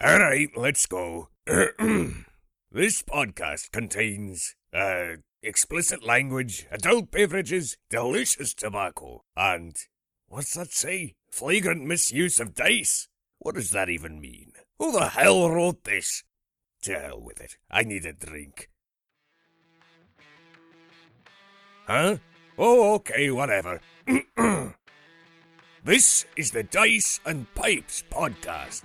All right, let's go. this podcast contains uh, explicit language, adult beverages, delicious tobacco, and what's that say? Flagrant misuse of dice. What does that even mean? Who the hell wrote this? To hell with it. I need a drink. Huh? Oh, okay, whatever. this is the Dice and Pipes podcast.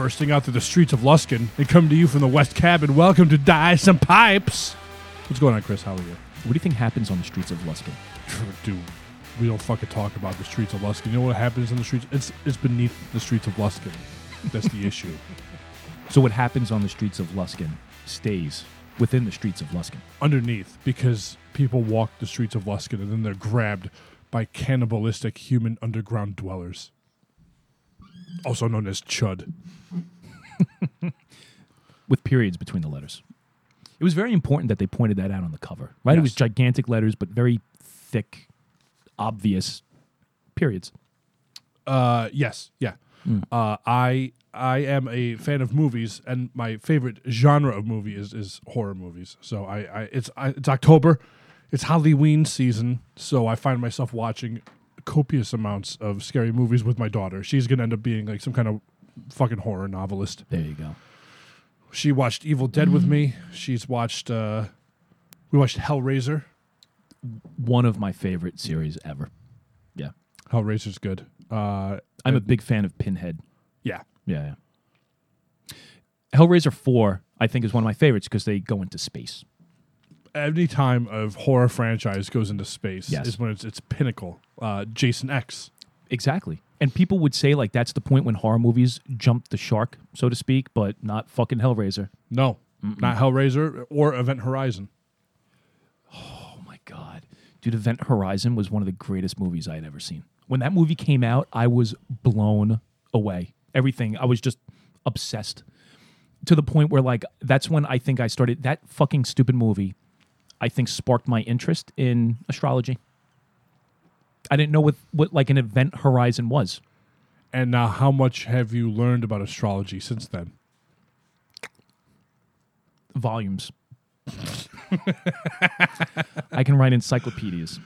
Bursting out through the streets of Luskan and come to you from the West Cabin. Welcome to Dice and Pipes. What's going on, Chris? How are you? What do you think happens on the streets of Luskan? Dude, we don't fucking talk about the streets of Luskan. You know what happens in the streets? It's it's beneath the streets of Luskan. That's the issue. So what happens on the streets of Luskan stays within the streets of Luskan. Underneath, because people walk the streets of Luskan and then they're grabbed by cannibalistic human underground dwellers, also known as Chud. with periods between the letters. It was very important that they pointed that out on the cover, right? It was gigantic letters, but very thick, obvious periods. Uh, yes, yeah. Uh, I I am a fan of movies, and my favorite genre of movie is, is horror movies. So I, I it's I, it's October, it's Halloween season, so I find myself watching copious amounts of scary movies with my daughter. She's gonna end up being like some kind of fucking horror novelist. There you go. She watched Evil Dead with me. She's watched uh, we watched Hellraiser. One of my favorite series ever. Yeah. Hellraiser's good. Uh, I'm a big fan of Pinhead. yeah. Yeah, yeah. Hellraiser 4, I think, is one of my favorites because they go into space. Any time of horror franchise goes into space Yes. is when it's its pinnacle. Uh, Jason X. Exactly. And people would say, like, that's the point when horror movies jump the shark, so to speak, but not fucking Hellraiser. No, not Hellraiser or Event Horizon. Oh my god, dude! Event Horizon was one of the greatest movies I had ever seen. When that movie came out, I was blown away. Everything I was just obsessed to the point where, like, that's when I think I started that fucking stupid movie. I think sparked my interest in astrology. I didn't know what what like an Event Horizon was. And now, how much have you learned about astrology since then? Volumes. I can write encyclopedias,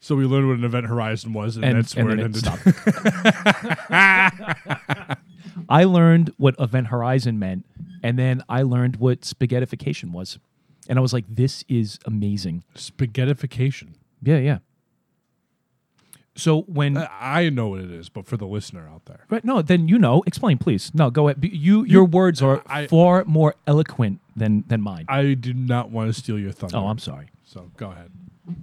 So we learned what an Event Horizon was, and, and, that's and where it ended. I learned what Event Horizon meant, and then I learned what spaghettification was, and I was like, "This is amazing." Spaghettification. Yeah, yeah. So when Uh, I know what it is, but for the listener out there, right, no, then you know. Explain, please. No, go ahead. Be- You, your words are I- far more eloquent than than mine. I do not want to steal your thunder. oh, I'm sorry. so go ahead.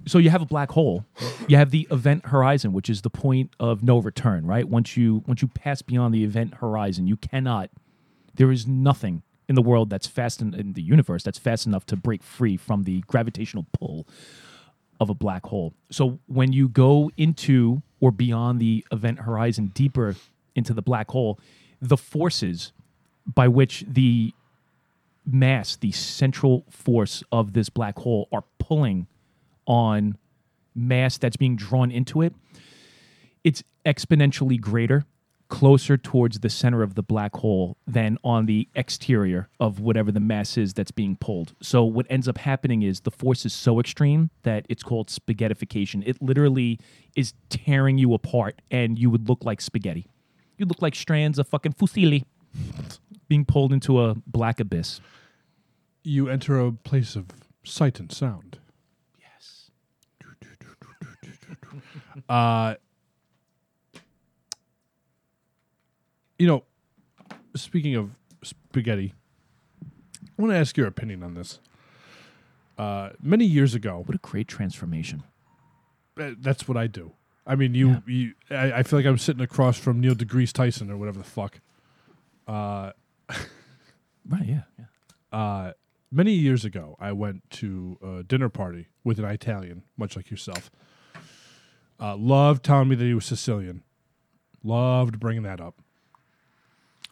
so you have a black hole you have the event horizon which is the point of no return right once you once you pass beyond the event horizon you cannot there is nothing in the world that's fast in, the universe that's fast enough to break free from the gravitational pull of a black hole. So when you go into or beyond the event horizon deeper into the black hole the forces by which the mass the central force of this black hole are pulling on mass that's being drawn into it, it's exponentially greater closer towards the center of the black hole than on the exterior of whatever the mass is that's being pulled. So what ends up happening is the force is so extreme that it's called spaghettification. It literally is tearing you apart and you would look like spaghetti. You'd look like strands of fucking fusilli being pulled into a black abyss. You enter a place of sight and sound. Yes. Uh, you know, speaking of spaghetti, I want to ask your opinion on this. Uh, many years ago, What a great transformation. uh, that's what I do. I mean, you, you I, I feel like I'm sitting across from Neil deGrasse Tyson or whatever the fuck. Right, yeah. yeah. uh, many years ago, I went to a dinner party with an Italian, much like yourself. Uh, loved telling me that he was Sicilian. Loved bringing that up,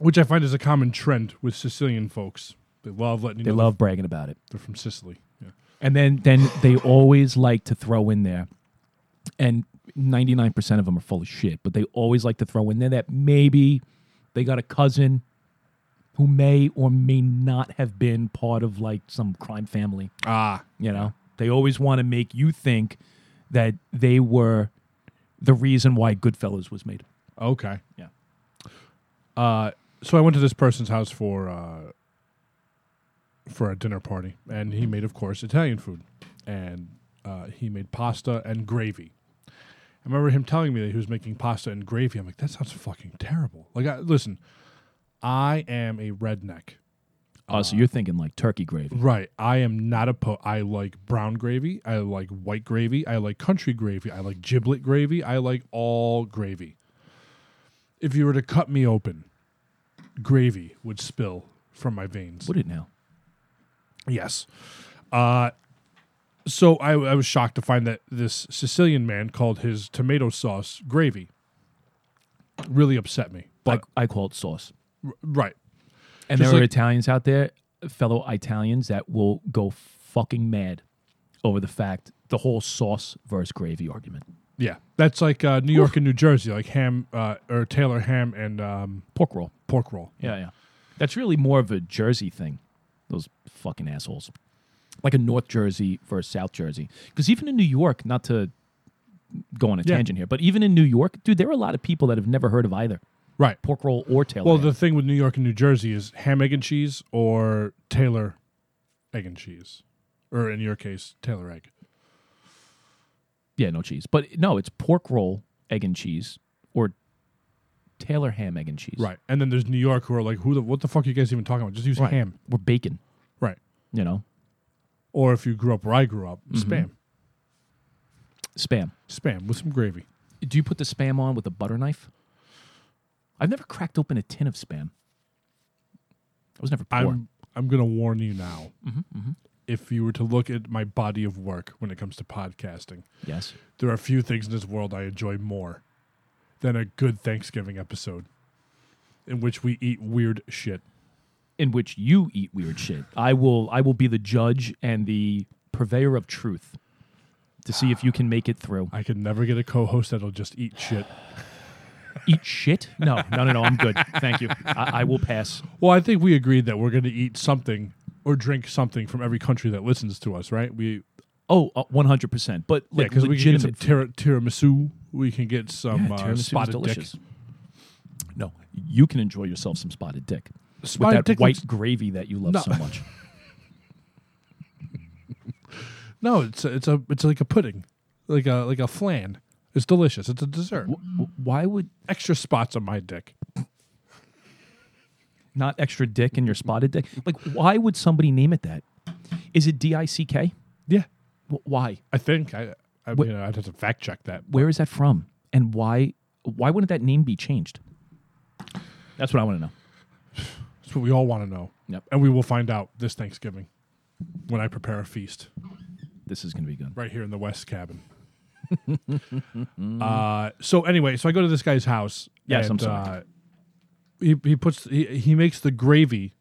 which I find is a common trend with Sicilian folks. They love letting you They know love bragging about it. they're from Sicily. Yeah. And then then they always like to throw in there, and 99% of them are full of shit, but they always like to throw in there that maybe they got a cousin who may or may not have been part of like some crime family. Ah, You know, they always want to make you think that they were the reason why Goodfellas was made. okay. Yeah. Uh, so I went to this person's house for uh, for a dinner party, and he made, of course, Italian food, and uh, he made pasta and gravy. I remember him telling me that he was making pasta and gravy. I'm like, that sounds fucking terrible. Like, I, listen, I am a redneck. Oh, so you're thinking like turkey gravy. Right. I am not a po. I like brown gravy. I like white gravy. I like country gravy. I like giblet gravy. I like all gravy. If you were to cut me open, gravy would spill from my veins. Would it now? Yes. Uh, so I, I was shocked to find that this Sicilian man called his tomato sauce gravy. Really upset me. But I, I call it sauce. r- right. And Just there are Italians out there, fellow Italians, that will go fucking mad over the fact the whole sauce versus gravy argument. Yeah. That's like uh, New York and New Jersey, like ham uh, or Taylor ham and um, Pork roll. pork roll. Yeah, yeah. That's really more of a Jersey thing. Those fucking assholes. Like a North Jersey versus South Jersey. Because even in New York, not to go on a Yeah. tangent here, but even in New York, dude, there are a lot of people that have never heard of either Right. pork roll or Taylor. Well, ham. the thing with New York and New Jersey is ham, egg, and cheese or Taylor egg and cheese. Or in your case, Taylor egg. Yeah, no cheese. But no, it's pork roll, egg and cheese, or Taylor ham, egg and cheese. Right. And then there's New York who are like, who the what the fuck are you guys even talking about? Just use Right. ham. Or bacon, Right. you know, Or if you grew up where I grew up, mm-hmm. spam. spam. Spam with some gravy. Do you put the spam on with a butter knife? I've never cracked open a tin of spam. I was never poor. I'm I'm gonna warn you now. Mm-hmm, mm-hmm. If you were to look at my body of work when it comes to podcasting, yes. there are a few things in this world I enjoy more than a good Thanksgiving episode in which we eat weird shit. in which you eat weird shit. I will I will be the judge and the purveyor of truth to see if you can make it through. I could never get a co-host that'll just eat shit. Eat shit? No, no, no, no. I'm good. Thank you. I, I will pass. Well, I think we agreed that we're going to eat something or drink something from every country that listens to us, right? We Oh, uh, 100%. But yeah, like because we can get some tiramisu. We can get some Yeah, uh, spotted delicious. dick. No, you can enjoy yourself some spotted dick Spotted with that dick white gravy that you love No. so much. No, it's a, it's a it's like a pudding, like a like a flan. It's delicious. It's a dessert. W- Why would Extra spots on my dick. Not extra dick in your spotted dick? Like, why would somebody name it that? Is it D I C K? Yeah, Wh- Why? I think I. I you I'd have to fact check that. Where is that from? And why? Why wouldn't that name be changed? That's what I want to know. That's what we all want to know. Yep. And we will find out this Thanksgiving when I prepare a feast This is going to be good. right here in the West cabin. uh, so anyway, so I go to this guy's house. Yes, I'm sorry. Uh, he he puts he, he makes the gravy,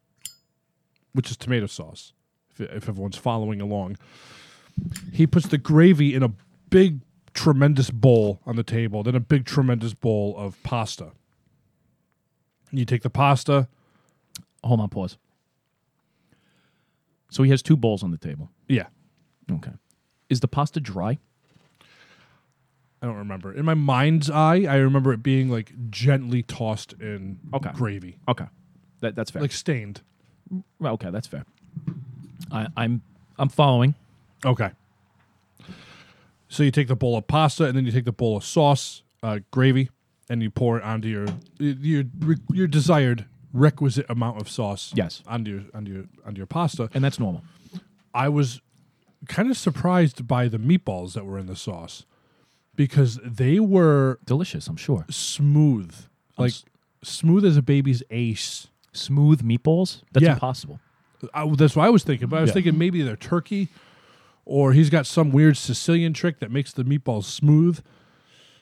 which is tomato sauce. If, if everyone's following along, he puts the gravy in a big tremendous bowl on the table, then a big tremendous bowl of pasta. You take the pasta. Hold on, pause. So he has two bowls on the table. Yeah, Okay. Is the pasta dry? I don't remember. In my mind's eye, I remember it being like gently tossed in Okay. gravy, Okay. That, that's fair. like stained. Well, okay, that's fair. I, I'm I'm following. Okay. So you take the bowl of pasta and then you take the bowl of sauce, uh, gravy, and you pour it onto your your your desired requisite amount of sauce. Yes. Onto your onto your onto your pasta. And that's normal. I was kind of surprised by the meatballs that were in the sauce because they were Delicious, I'm sure. smooth, like s- smooth as a baby's ace. Smooth meatballs? That's Yeah. impossible. I, that's what I was thinking. But I was Yeah. thinking maybe they're turkey, or he's got some weird Sicilian trick that makes the meatballs smooth.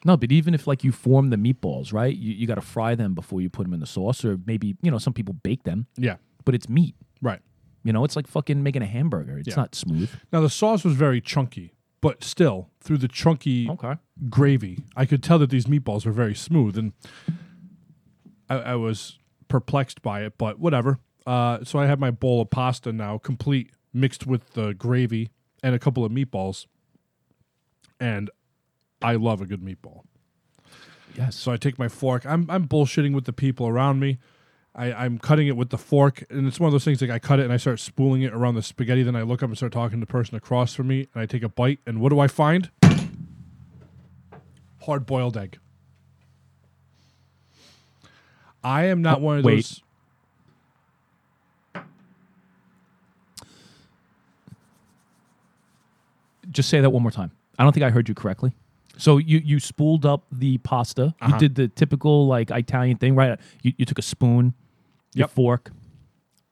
No, but even if like you form the meatballs, right? You, you got to fry them before you put them in the sauce, or maybe you know some people bake them, Yeah, but it's meat. right. You know, it's like fucking making a hamburger. It's Yeah. not smooth. Now the sauce was very chunky, but still through the chunky Okay. gravy, I could tell that these meatballs were very smooth, and I, I was perplexed by it. But whatever. Uh, so I have my bowl of pasta now, complete, mixed with the gravy and a couple of meatballs, and I love a good meatball. Yes. So I take my fork. I'm I'm bullshitting with the people around me. I, I'm cutting it with the fork, and it's one of those things like I cut it and I start spooling it around the spaghetti. Then I look up and start talking to the person across from me, and I take a bite. And what do I find? Hard boiled egg. I am not Oh, one of wait. those. Just say that one more time. I don't think I heard you correctly. So you you spooled up the pasta. Uh-huh. You did the typical like Italian thing, right? You you took a spoon, your Yep. fork,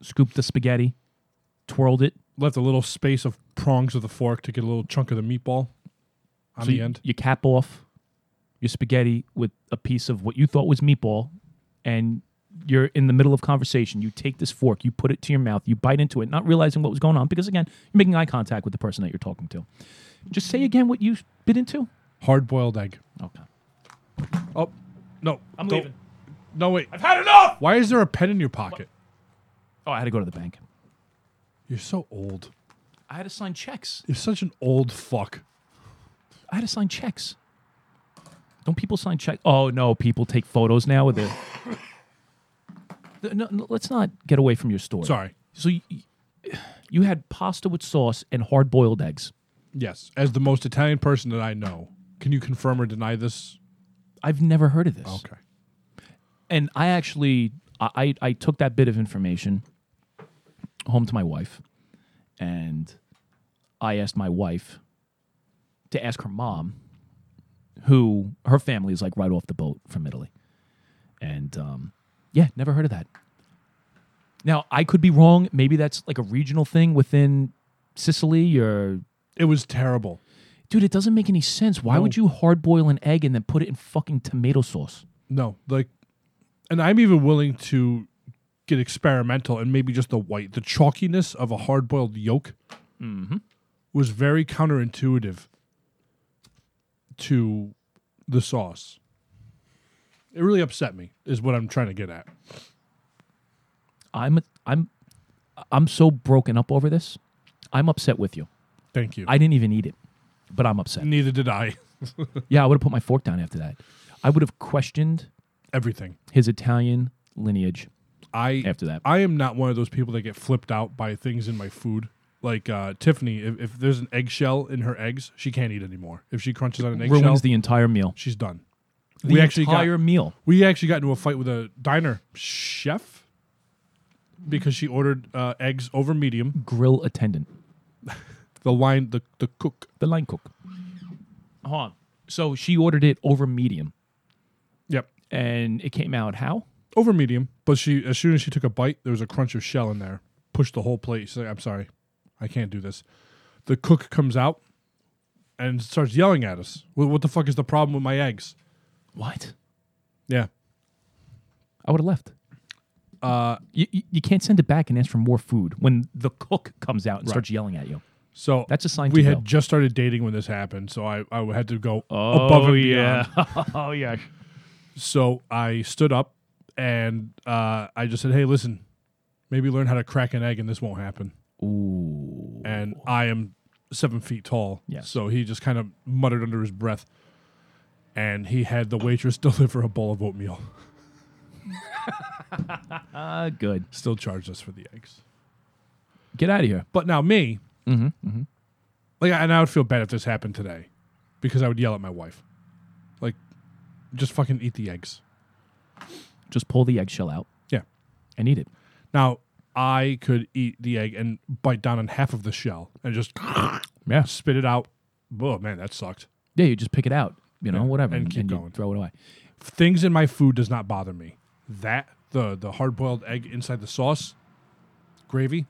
scooped the spaghetti, twirled it. Left a little space of prongs of the fork to get a little chunk of the meatball on so the you, end. you cap off your spaghetti with a piece of what you thought was meatball, and you're in the middle of conversation. You take this fork, you put it to your mouth, you bite into it, not realizing what was going on because again, you're making eye contact with the person that you're talking to. Just say again what you bit into. Hard boiled egg. Okay, Oh, no. I'm don't- leaving. No, wait. I've had enough. Why is there a pen in your pocket? Oh, I had to go to the bank. You're so old. I had to sign checks. You're such an old fuck. I had to sign checks. Don't people sign checks? Oh no, people take photos now with it. No, no, let's not get away from your story. Sorry. So you, you had pasta with sauce and hard boiled eggs. Yes, as the most Italian person that I know, can you confirm or deny this? I've never heard of this. Okay. And I actually I, I took that bit of information home to my wife and I asked my wife to ask her mom, who her family is like right off the boat from Italy. And um, yeah, never heard of that. Now I could be wrong. Maybe that's like a regional thing within Sicily or It was terrible. Dude, it doesn't make any sense. Why No. would you hard boil an egg and then put it in fucking tomato sauce? No, like, and I'm even willing to get experimental and maybe just the white, the chalkiness of a hard boiled yolk mm-hmm. was very counterintuitive to the sauce. It really upset me, is what I'm trying to get at. I'm I'm I'm so broken up over this. I'm upset with you. Thank you. I didn't even eat it, but I'm upset. Neither did I. Yeah, I would have put my fork down after that. I would have questioned Everything. his Italian lineage I after that. I am not one of those people that get flipped out by things in my food. Like uh, Tiffany, if, if there's an eggshell in her eggs, she can't eat anymore. If she crunches on an eggshell, Ruins the entire meal. she's done. The we actually entire got meal. we actually got into a fight with a diner chef because she ordered uh, eggs over medium. Grill attendant, The line, the the cook. the line cook. Hold on. So she ordered it over medium, Yep, and it came out how? over medium. But she, as soon as she took a bite, there was a crunch of shell in there. Pushed the whole plate. She's like, "I'm sorry, I can't do this." The cook comes out and starts yelling at us. What, what the fuck is the problem with my eggs? What? Yeah. I would have left. Uh, You, you, you can't send it back and ask for more food when the cook comes out and starts yelling at you. So That's a sign we had just started dating when this happened, so I, I had to go above and beyond. oh yeah. So I stood up and uh, I just said, "Hey, listen, maybe learn how to crack an egg, and this won't happen." Ooh. And I am seven feet tall, Yes. so he just kind of muttered under his breath, and he had the waitress deliver a bowl of oatmeal. Ah, good. Still charged us for the eggs. Get out of here. But now me, Mm-hmm, like, and I would feel bad if this happened today, because I would yell at my wife, like, just fucking eat the eggs. Just pull the eggshell out Yeah. and eat it. Now I could eat the egg and bite down on half of the shell and just Yeah. spit it out. Oh man, that sucked. Yeah, you just pick it out. You know, Yeah, whatever, and keep you going. throw it away. Things in my food does not bother me. That the the hard boiled egg inside the sauce, gravy,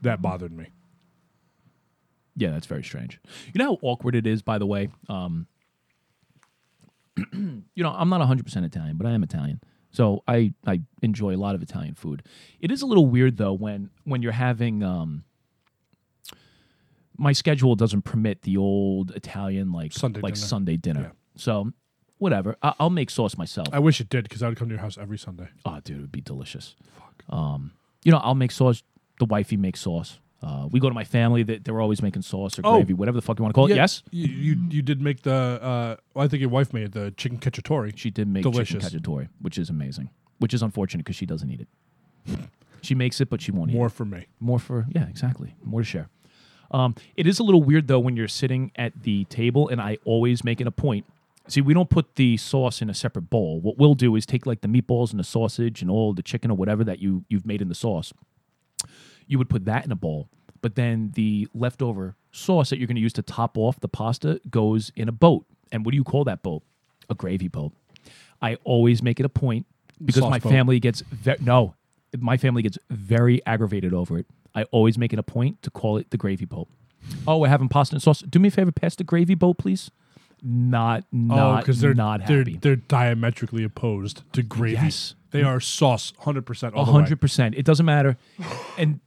that bothered me. Yeah, that's very strange. You know how awkward it is, by the way. Um, you know, I'm not 100 percent Italian, but I am Italian, so I I enjoy a lot of Italian food. It is a little weird though when when you're having. Um, my schedule doesn't permit the old Italian like Sunday like dinner. Sunday dinner. Yeah. So whatever, I- I'll make sauce myself. I wish it did because I would come to your house every Sunday. Oh, dude, it would be delicious. Um, you know, I'll make sauce. The wifey makes sauce. Uh, we go to my family; that they're always making sauce or Oh. gravy, whatever the fuck you want to call it. Yes, you, you you did make the. Uh, well, I think your wife made the chicken cacciatore. she did make Delicious. chicken cacciatore, which is amazing. Which is unfortunate because she doesn't eat it. she makes it, but she won't eat it. More it. for me. More for yeah, exactly. More to share. Um, it is a little weird though when you're sitting at the table, and I always make it a point. See, we don't put the sauce in a separate bowl. What we'll do is take like the meatballs and the sausage and all the chicken or whatever that you you've made in the sauce. You would put that in a bowl, but then the leftover sauce that you're going to use to top off the pasta goes in a boat. And what do you call that boat? A gravy boat. I always make it a point because Sauce my boat. family gets ve- no, my family gets very aggravated over it. I always make it a point to call it the gravy boat. Oh, we're having pasta and sauce. Do me a favor, pass the gravy boat, please. Not, oh, not, because they're not they're happy. they're diametrically opposed to gravy. Yes. They are sauce, hundred percent. A hundred percent. It doesn't matter. And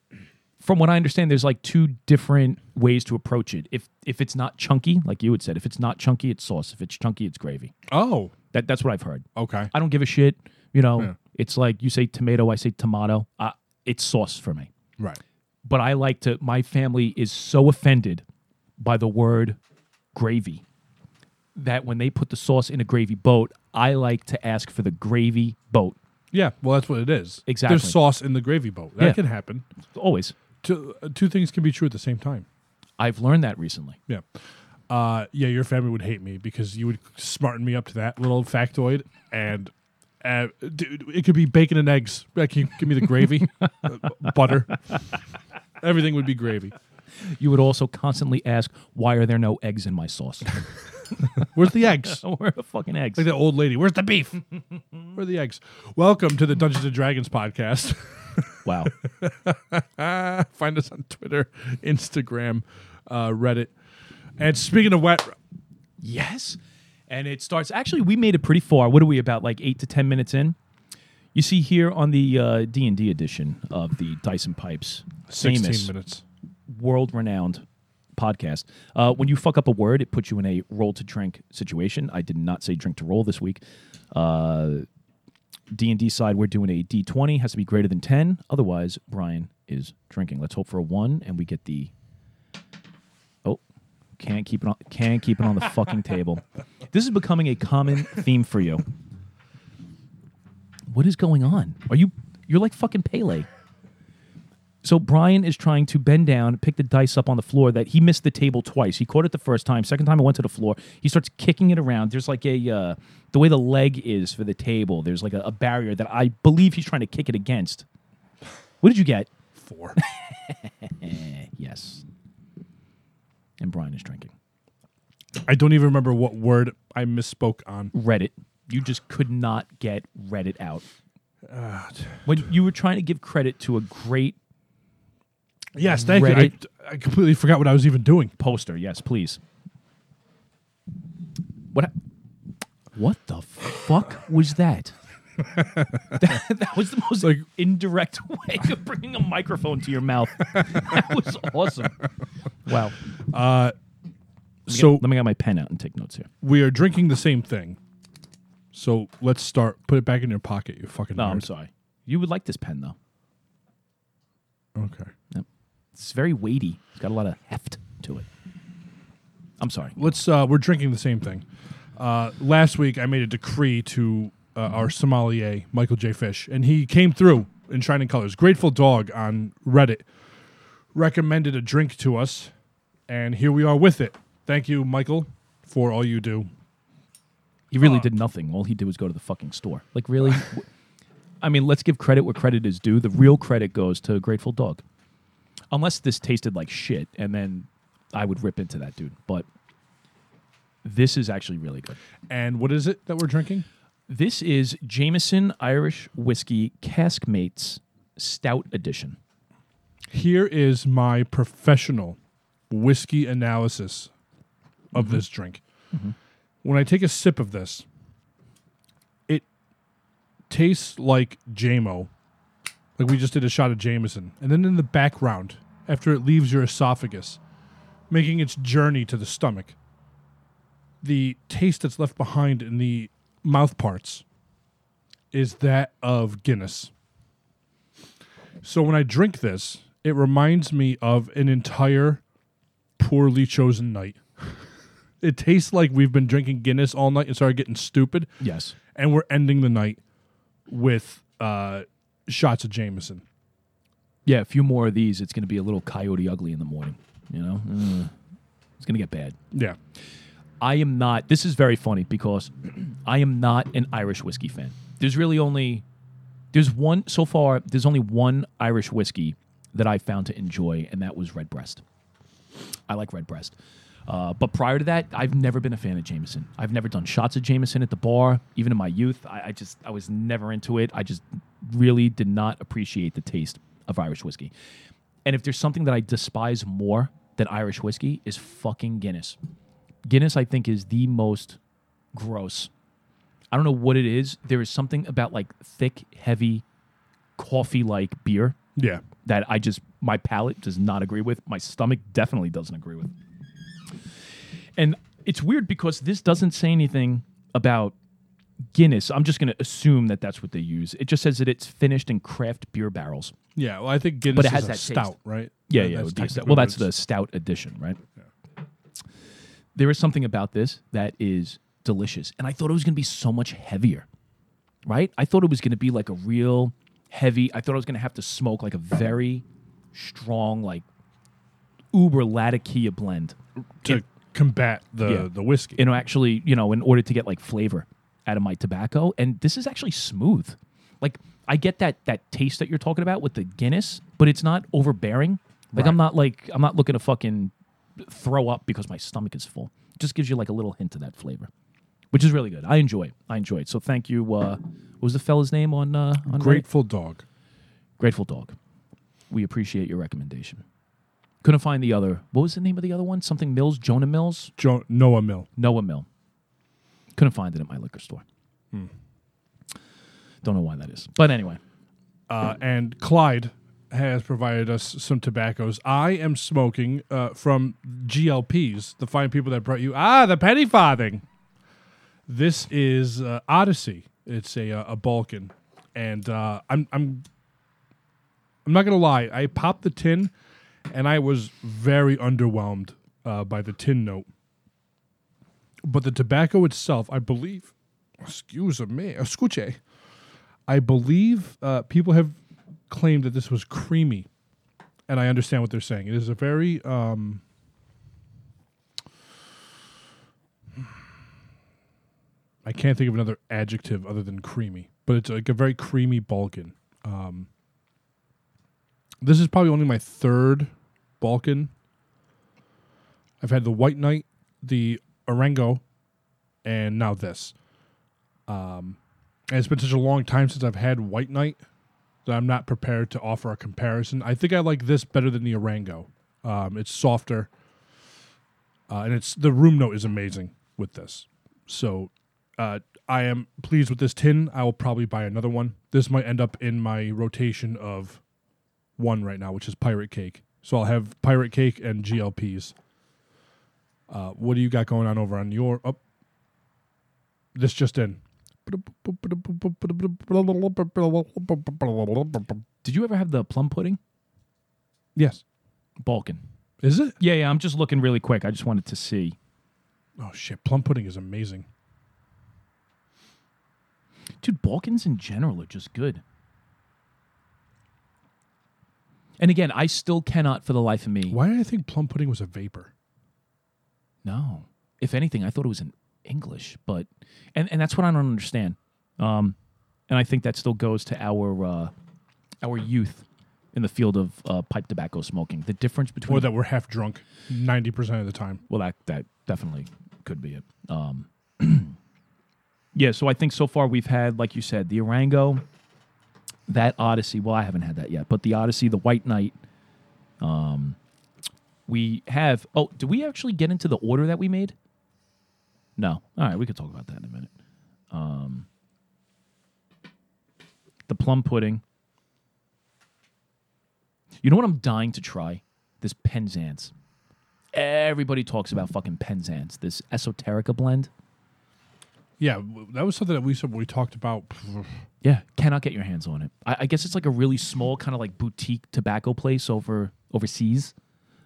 from what I understand, there's like two different ways to approach it. If if it's not chunky, like you had said, if it's not chunky, it's sauce. If it's chunky, it's gravy. Oh, That that's what I've heard. okay. I don't give a shit. You know, Yeah. it's like you say tomato, I say tomato. Uh, it's sauce for me. Right. But I like to. My family is so offended by the word gravy that when they put the sauce in a gravy boat, I like to ask for the gravy boat. Yeah. Well, that's what it is. Exactly. There's sauce in the gravy boat. That Yeah. can happen. Always. Two, uh, two things can be true at the same time. I've learned that recently. Yeah. Uh, yeah, your family would hate me because you would smarten me up to that little factoid, and uh, dude, it could be bacon and eggs. Like, you give me the gravy, uh, butter. Everything would be gravy. You would also constantly ask, "Why are there no eggs in my sauce?" Where's the eggs? Where are the fucking eggs? Like the old lady. Where's the beef? Where are the eggs? Welcome to the Dungeons and Dragons podcast. Wow. Find us on Twitter, Instagram, uh, Reddit. And speaking of wet, yes. And it starts. Actually, we made it pretty far. What are we about? Like eight to ten minutes in. You see here on the uh, D and D edition of the Dice and Pipes, 16 famous, minutes. world-renowned podcast. Uh, when you fuck up a word, it puts you in a roll to drink situation. I did not say drink to roll this week. Uh, D and D side, we're doing a D twenty. Has to be greater than ten. Otherwise, Brian is drinking. Let's hope for a one, and we get the. Oh, can't keep it on. Can't keep it on the fucking table. This is becoming a common theme for you. What is going on? Are you? You're like fucking Pele. So Brian is trying to bend down, pick the dice up on the floor that he missed the table twice. He caught it the first time. Second time it went to the floor. He starts kicking it around. There's like a uh, the way the leg is for the table. There's like a, a barrier that I believe he's trying to kick it against. What did you get? Four. Yes. And Brian is drinking. I don't even remember what word I misspoke on. Reddit. You just could not get Reddit out. when you were trying to give credit to a great Yes, thank you. I, I completely forgot what I was even doing. poster. Yes, please. What? What the fuck was that? that, that was the most Like- indirect way of bringing a microphone to your mouth. that was awesome. Wow. Uh, Let so let me get my pen out and take notes here. we are drinking the same thing. So let's start. Put it back in your pocket, you fucking No, nerd. I'm sorry. You would like this pen though. Okay. It's very weighty. It's got a lot of heft to it. I'm sorry. Let's. Uh, we're drinking the same thing. Uh, last week, I made a decree to uh, our sommelier, Michael J. Fish, and he came through in shining colors. Grateful Dog on Reddit recommended a drink to us, and here we are with it. Thank you, Michael, for all you do. He really did nothing. All he did was go to the fucking store. Like really? I mean, let's give credit where credit is due. The real credit goes to Grateful Dog. Unless this tasted like shit, and then I would rip into that dude. But this is actually really good. And what is it that we're drinking? This is Jameson Irish Whiskey Caskmates Stout Edition. Here is my professional whiskey analysis of mm-hmm. this drink. When I take a sip of this, it tastes like JMO, like we just did a shot of Jameson. And then in the background, after it leaves your esophagus, making its journey to the stomach, the taste that's left behind in the mouth parts is that of Guinness. So when I drink this, it reminds me of an entire poorly chosen night. it tastes like we've been drinking Guinness all night and started getting stupid, Yes. and we're ending the night with uh, shots of Jameson. Yeah, a few more of these, it's going to be a little coyote ugly in the morning. You know, Ugh. it's going to get bad. Yeah. I am not. This is very funny because I am not an Irish whiskey fan. There's really only there's one so far. There's only one Irish whiskey that I found to enjoy, and that was Redbreast. I like Redbreast. Uh, but prior to that, I've never been a fan of Jameson. I've never done shots of Jameson at the bar, even in my youth. I, I just I was never into it. I just really did not appreciate the taste of Irish whiskey. And if there's something that I despise more than Irish whiskey, is fucking Guinness. Guinness, I think, is the most gross. I don't know what it is. There is something about like thick, heavy, coffee like beer Yeah. that I just, my palate does not agree with. My stomach definitely doesn't agree with. And it's weird because this doesn't say anything about Guinness. I'm just going to assume that that's what they use. It just says that it's finished in craft beer barrels. Yeah. Well, I think Guinness But it has that taste. stout, right? Yeah, yeah. That's would be a stout. Well, that's the stout edition, right? There is something about this that is delicious, and I thought it was going to be so much heavier. Right? I thought it was going to be like a real heavy. I thought I was going to have to smoke like a very strong, like uber Latakia blend. to combat the Yeah. the whiskey. You know, actually, you know, in order to get like flavor out of my tobacco, and this is actually smooth. Like I get that that taste that you're talking about with the Guinness, but it's not overbearing. Like I'm not like I'm not looking to fucking throw up because my stomach is full. It just gives you like a little hint of that flavor, which is really good. I enjoy it. I enjoy it. So thank you. Uh, what was the fella's name on uh, on Reddit? Grateful dog. Grateful Dog. We appreciate your recommendation. Couldn't find the other. What was the name of the other one? Something Mills, Jonah Mills. Jo- Noah Mill. Noah Mill. Couldn't find it at my liquor store. Don't know why that is. But anyway, uh, and Clyde has provided us some tobaccos. I am smoking uh, from G.L. Pease, the fine people that brought you ah the penny farthing. This is uh, Odyssey. It's a uh, a Balkan, and uh, I'm I'm I'm not gonna lie. I popped the tin, and I was very underwhelmed uh, by the tin note. But the tobacco itself, I believe, excuse me, escuche. I believe uh, people have claimed that this was creamy, and I understand what they're saying. It is a very um, I can't think of another adjective other than creamy, but it's like a very creamy Balkan. Um, this is probably only my third Balkan. I've had the White Knight, the Orango, and now this. Um, and it's been such a long time since I've had White Knight that I'm not prepared to offer a comparison. I think I like this better than the Orango. Um, it's softer, uh, and it's the room note is amazing with this. So uh, I am pleased with this tin. I will probably buy another one. This might end up in my rotation of one right now, which is Pirate Cake. So I'll have Pirate Cake and G.L. Pease. Uh, what do you got going on over on your? Oh, this just in. did you ever have the plum pudding? Yes. Balkan. Is it? Yeah, yeah. I'm just looking really quick. I just wanted to see. Oh shit! Plum pudding is amazing. Dude, Balkans in general are just good. And again, I still cannot for the life of me. Why did I think plum pudding was a vapor? No. If anything, I thought it was in English, but and, and that's what I don't understand. Um, and I think that still goes to our uh, our youth in the field of uh, pipe tobacco smoking. The difference between Or that we're half drunk ninety percent of the time. well, that that definitely could be it. Um, Yeah, so I think so far we've had, like you said, the Arango, that Odyssey. Well, I haven't had that yet, but the Odyssey, the White Knight. Um, we have. Oh, did we actually get into the order that we made? No. All right, we could talk about that in a minute. Um, the plum pudding. You know what I'm dying to try? This Penzance. Everybody talks about fucking Penzance, this esoterica blend. Yeah, w- that was something that we said we talked about. Yeah, cannot get your hands on it. I, I guess it's like a really small kind of like boutique tobacco place over overseas.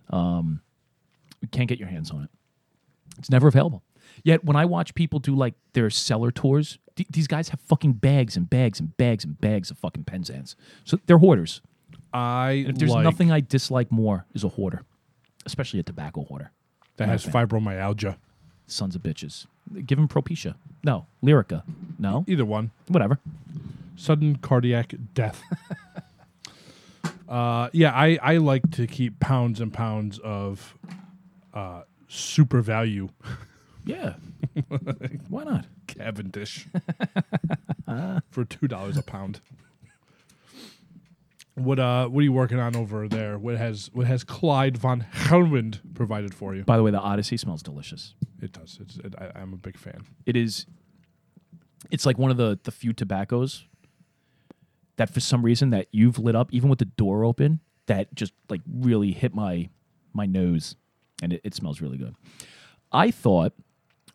Um, you can't get your hands on it. It's never available. Yet when I watch people do like their cellar tours, th- these guys have fucking bags and bags and bags and bags of fucking Penzance. So they're hoarders. I And if there's like nothing I dislike more is a hoarder, especially a tobacco hoarder. that has fibromyalgia. Sons of bitches. Give him Propecia. No, Lyrica. No, Either one. whatever. Sudden cardiac death. uh, yeah, I, I like to keep pounds and pounds of uh, super value Yeah. Why not? Cavendish for two dollars a pound. What uh what are you working on over there? What has what has Clyde von Helmond provided for you? By the way, the Odyssey smells delicious. It does. It's it, I, I'm a big fan. It is. It's like one of the the few tobaccos that, for some reason, that you've lit up, even with the door open, that just like really hit my my nose, and it, it smells really good. I thought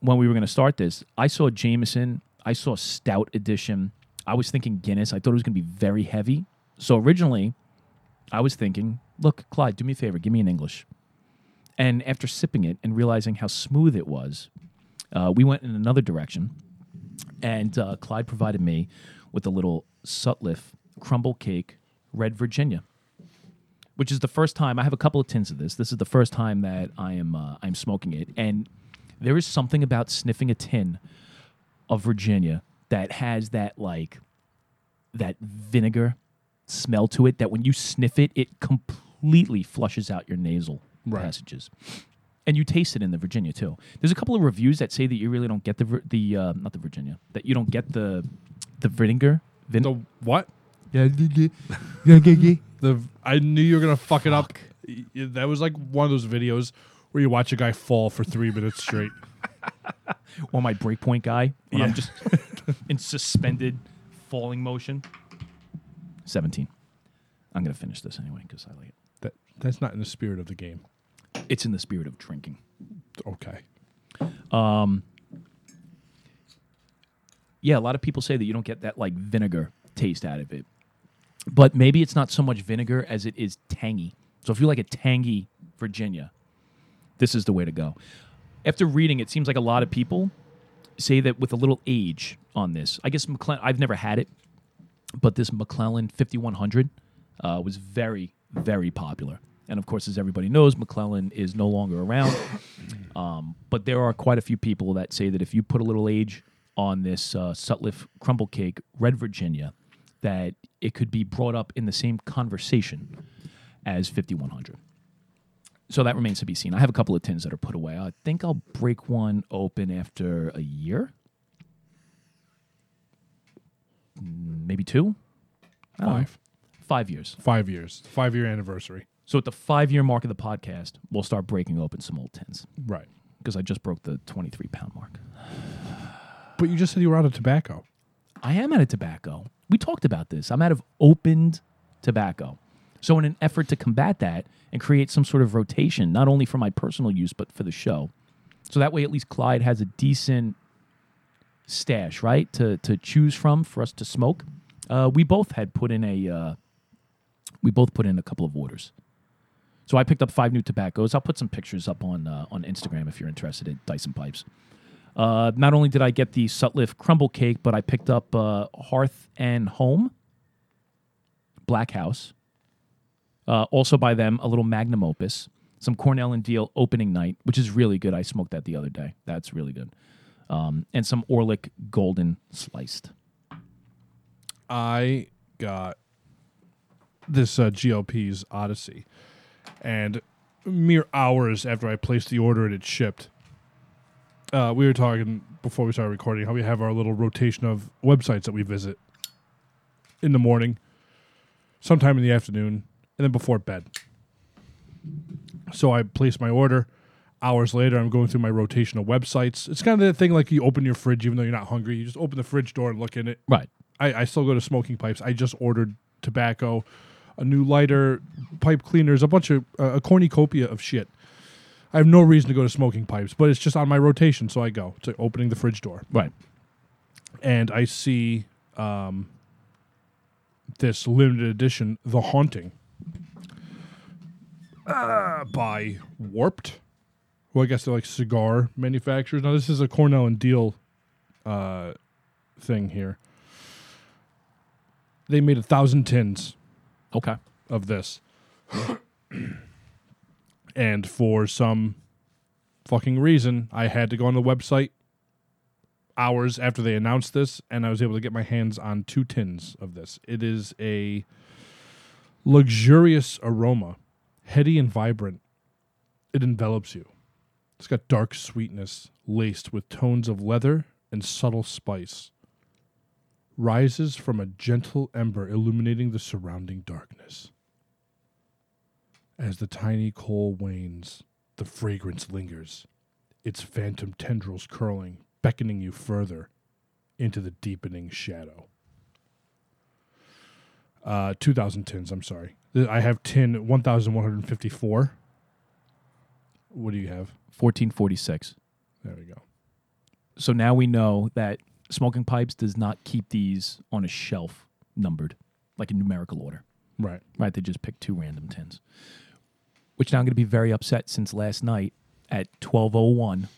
when we were going to start this, I saw Jameson, I saw Stout Edition. I was thinking Guinness. I thought it was going to be very heavy. So originally, I was thinking, look, Clyde, do me a favor, give me an English. And after sipping it and realizing how smooth it was, uh, we went in another direction. And uh, Clyde provided me with a little Sutliff crumble cake, Red Virginia, which is the first time I have a couple of tins of this. This is the first time that I am uh, I'm smoking it, and there is something about sniffing a tin of Virginia that has that like that vinegar smell to it. That when you sniff it, it completely flushes out your nasal Right. passages and you taste it in the Virginia too. There's a couple of reviews that say that you really don't get the the uh, not the Virginia that you don't get the the vinegar. Vin- The what? yeah, The I knew you were gonna fuck it up. Y- y- That was like one of those videos where you watch a guy fall for three minutes straight. or my breakpoint guy when Yeah. I'm just in suspended falling motion. Seventeen. I'm gonna finish this anyway because I like it. That that's not in the spirit of the game. It's in the spirit of drinking. Okay. Um, yeah, a lot of people say that you don't get that like vinegar taste out of it. But maybe it's not so much vinegar as it is tangy. So if you like a tangy Virginia, this is the way to go. After reading, it seems like a lot of people say that with a little age on this. I guess McClelland, I've never had it, but this McClelland 5100 uh, was very, very popular. And of course, as everybody knows, McClelland is no longer around. Um, but there are quite a few people that say that if you put a little age on this uh, Sutliff crumble cake, Red Virginia, that it could be brought up in the same conversation as 5100. So that remains to be seen. I have a couple of tins that are put away. I think I'll break one open after a year, Mm, maybe two, I don't know. Five. five years. Five years. Five year anniversary. So at the five year mark of the podcast, we'll start breaking open some old tins Right. because I just broke the 23 pound mark. But you just said you were out of tobacco. I am out of tobacco. We talked about this. I'm out of opened tobacco. So, in an effort to combat that and create some sort of rotation, not only for my personal use, but for the show, so that way at least Clyde has a decent stash, right, to, to choose from for us to smoke. Uh, we both had put in a, uh, we both put in a couple of orders. So I picked up five new tobaccos. I'll put some pictures up on uh, on Instagram if you're interested in Dice and Pipes. Uh, not only did I get the Sutliff crumble cake, but I picked up uh, Hearth and Home, Black House. Uh, also by them, a little magnum opus, some Cornell and Diehl opening night, which is really good. I smoked that the other day. That's really good. Um, and some Orlik Golden sliced. I got this uh, G.L. Pease's Odyssey, and mere hours after I placed the order it shipped, uh, we were talking before we started recording how we have our little rotation of websites that we visit in the morning, sometime in the afternoon, and then before bed. So I place my order. Hours later, I'm going through my rotation of websites. It's kind of the thing like you open your fridge even though you're not hungry. You just open the fridge door and look in it. Right. I, I still go to smoking pipes. I just ordered tobacco, a new lighter, pipe cleaners, a bunch of uh, a cornucopia of shit. I have no reason to go to smoking pipes, but it's just on my rotation, so I go to opening the fridge door, Right. and I see um, this limited edition, The Haunting, uh, by Warped. Well, I guess they're like cigar manufacturers. Now, this is a Cornell and Diehl uh, thing here. They made a thousand tins Okay. of this. And for some fucking reason, I had to go on the website hours after they announced this, and I was able to get my hands on two tins of this. It is a luxurious aroma, heady and vibrant. It envelops you. It's got dark sweetness laced with tones of leather and subtle spice rises from a gentle ember illuminating the surrounding darkness. As the tiny coal wanes, the fragrance lingers, its phantom tendrils curling, beckoning you further into the deepening shadow. Uh, 2,000 tins, I'm sorry. I have tin 1,154. What do you have? 1446. There we go. So now we know that smoking pipes does not keep these on a shelf numbered like in numerical order. Right. Right? They just pick two random tins. Which now I'm going to be very upset since last night at 1201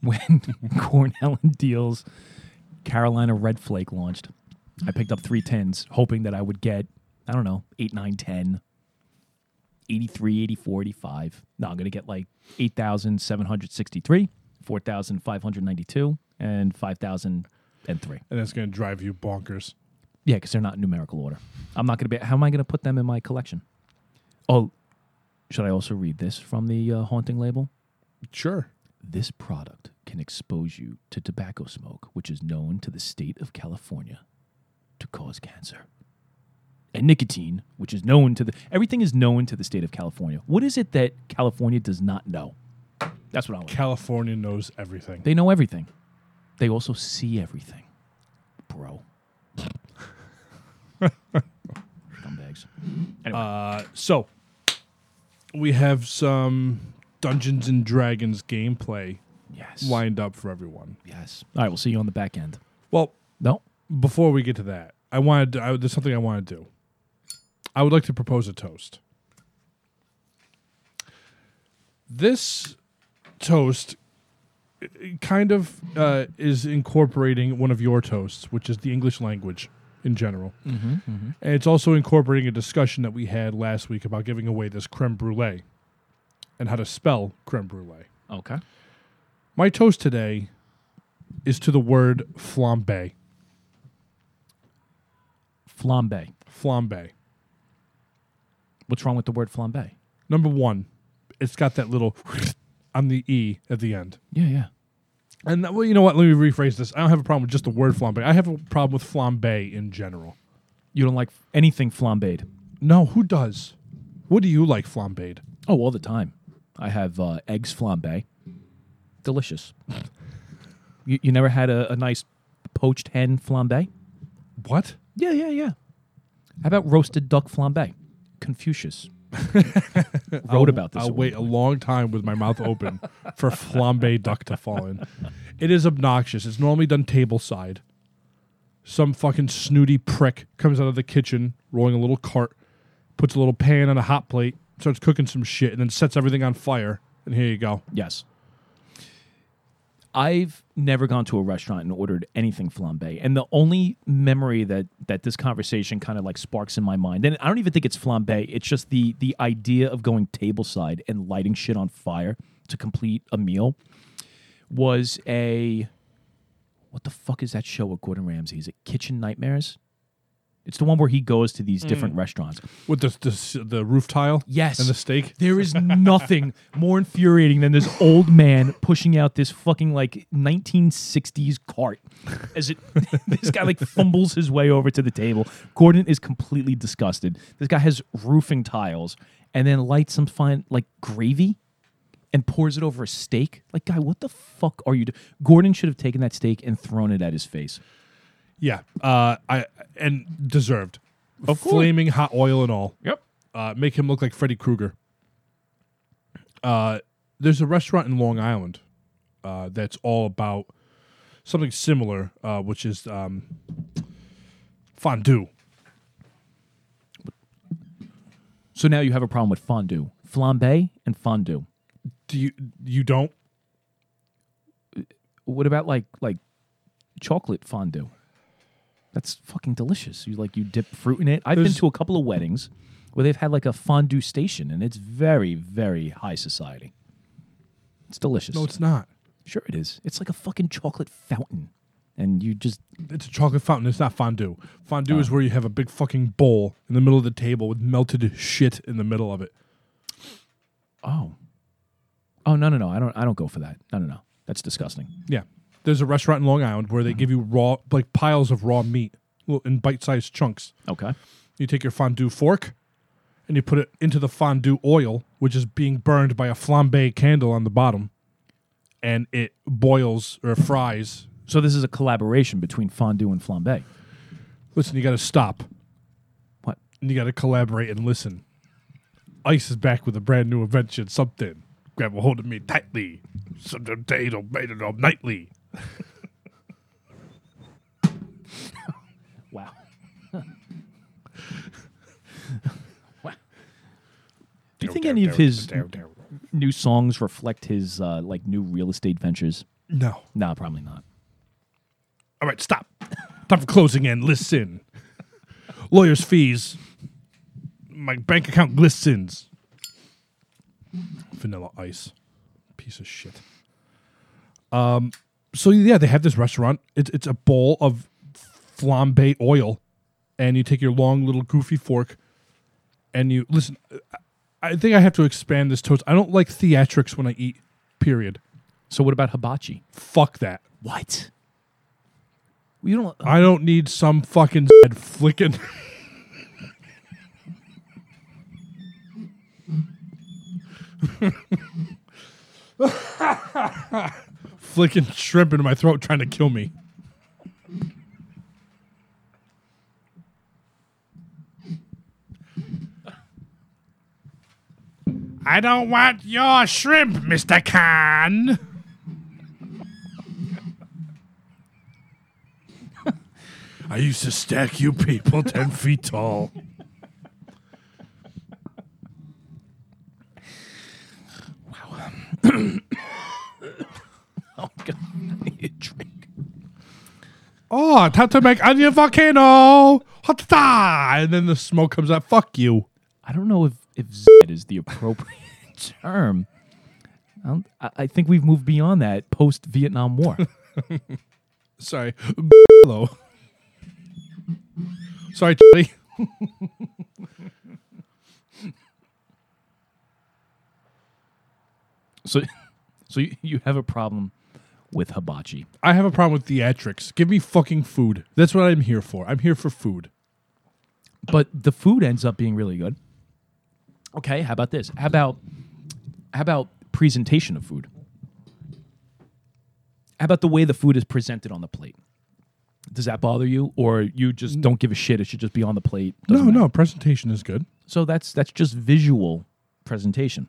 when Cornell and Diehl's Carolina Red Flake launched. I picked up three tins hoping that I would get, I don't know, 8, 9, 10, 83, 84, 85. No, I'm going to get like 8,763, 4,592, and 5,003. And that's going to drive you bonkers. Yeah, because they're not in numerical order. I'm not going to be. How am I going to put them in my collection? Oh, should I also read this from the uh, haunting label? Sure. This product can expose you to tobacco smoke, which is known to the state of California to cause cancer. And nicotine, which is known to the everything is known to the state of California. What is it that California does not know? That's what I want. California knows everything. They know everything. They also see everything, bro. Scumbags. Anyway, Uh, so we have some Dungeons and Dragons gameplay yes. lined up for everyone. Yes. All right, we'll see you on the back end. Well, No. before we get to that, I wanted to, I, there's something I want to do. I would like to propose a toast. This toast kind of uh, is incorporating one of your toasts, which is the English language in general. Mm-hmm, And it's also incorporating a discussion that we had last week about giving away this creme brulee and how to spell creme brulee. Okay. My toast today is to the word flambe. Flambe. Flambe. What's wrong with the word flambe? Number one, it's got that little on the E at the end. Yeah, yeah. And well, you know what? Let me rephrase this. I don't have a problem with just the word flambe. I have a problem with flambe in general. You don't like anything flambéed? No, who does? What do you like flambéed? Oh, all the time. I have uh, eggs flambe. Delicious. you, you never had a, a nice poached hen flambe? What? Yeah, yeah, yeah. How about roasted duck flambe? Confucius wrote about this. I'll wait a long time with my mouth open for flambe duck to fall in. It is obnoxious. It's normally done table side. Some fucking snooty prick comes out of the kitchen, rolling a little cart, puts a little pan on a hot plate, starts cooking some shit, and then sets everything on fire. And here you go. Yes. I've never gone to a restaurant and ordered anything flambe, and the only memory that that this conversation kind of like sparks in my mind, and I don't even think it's flambe. It's just the the idea of going tableside and lighting shit on fire to complete a meal was a what the fuck is that show with Gordon Ramsay? Is it Kitchen Nightmares? It's the one where he goes to these mm. different restaurants. With the, the the roof tile. Yes. And the steak. There is nothing more infuriating than this old man pushing out this fucking like 1960s cart as it this guy like fumbles his way over to the table. Gordon is completely disgusted. This guy has roofing tiles and then lights some fine like gravy and pours it over a steak. Like guy, what the fuck are you doing? Gordon should have taken that steak and thrown it at his face. Yeah. Uh, I and deserved. Of course. Flaming hot oil and all. Yep. Uh, make him look like Freddy Krueger. Uh, there's a restaurant in Long Island uh, that's all about something similar, uh, which is um, fondue. So now you have a problem with fondue. Flambe and fondue. Do you you don't? What about like like chocolate fondue? That's fucking delicious. You like you dip fruit in it. I've been to a couple of weddings where they've had like a fondue station, and it's very very high society. It's delicious. No, it's not. sure it is. It's like a fucking chocolate fountain, and you just It's a chocolate fountain. It's not fondue. Fondue is ah. where you have a big fucking bowl in the middle of the table with melted shit in the middle of it. oh oh no no no I don't I don't go for that. No no no that's disgusting. Yeah. There's a restaurant in Long Island where they mm-hmm. give you raw, like piles of raw meat in bite sized chunks. Okay. You take your fondue fork and you put it into the fondue oil, which is being burned by a flambe candle on the bottom, and it boils or fries. So this is a collaboration between fondue and flambe. Listen, you got to stop. What? And you got to collaborate and listen. Ice is back with a brand new invention, something. Grab a hold of me tightly. Some potato made it all nightly. Wow. wow. Do you think any of his new songs reflect his uh, like new real estate ventures? No. No, probably not. All right, stop. Time for closing in. Listen. Lawyer's fees. My bank account glistens. Vanilla ice. Piece of shit. Um so yeah, they have this restaurant. It's it's a bowl of flambe oil and you take your long little goofy fork and you listen I- I think I have to expand this toast. I don't like theatrics when I eat. Period. So what about hibachi? Fuck that. What? You don't. I don't need some fucking head flicking. flicking shrimp into my throat trying to kill me. I don't want your shrimp, Mr. Khan. I used to stack you people 10 feet tall. Oh God, I need a drink. Oh, time to make onion volcano. Ha-ta-ta. And then the smoke comes out. Fuck you. I don't know if if Z is the appropriate term. I, don't, I, I think we've moved beyond that post Vietnam War. Sorry. Hello. Sorry, Charlie. so, so you, you have a problem with hibachi. I have a problem with theatrics. Give me fucking food. That's what I'm here for. I'm here for food. but the food ends up being really good. Okay, how about this? How about how about presentation of food? How about the way the food is presented on the plate? Does that bother you, or you just don't give a shit? It should just be on the plate. No, Doesn't no, matter? presentation is good. So that's that's just visual presentation.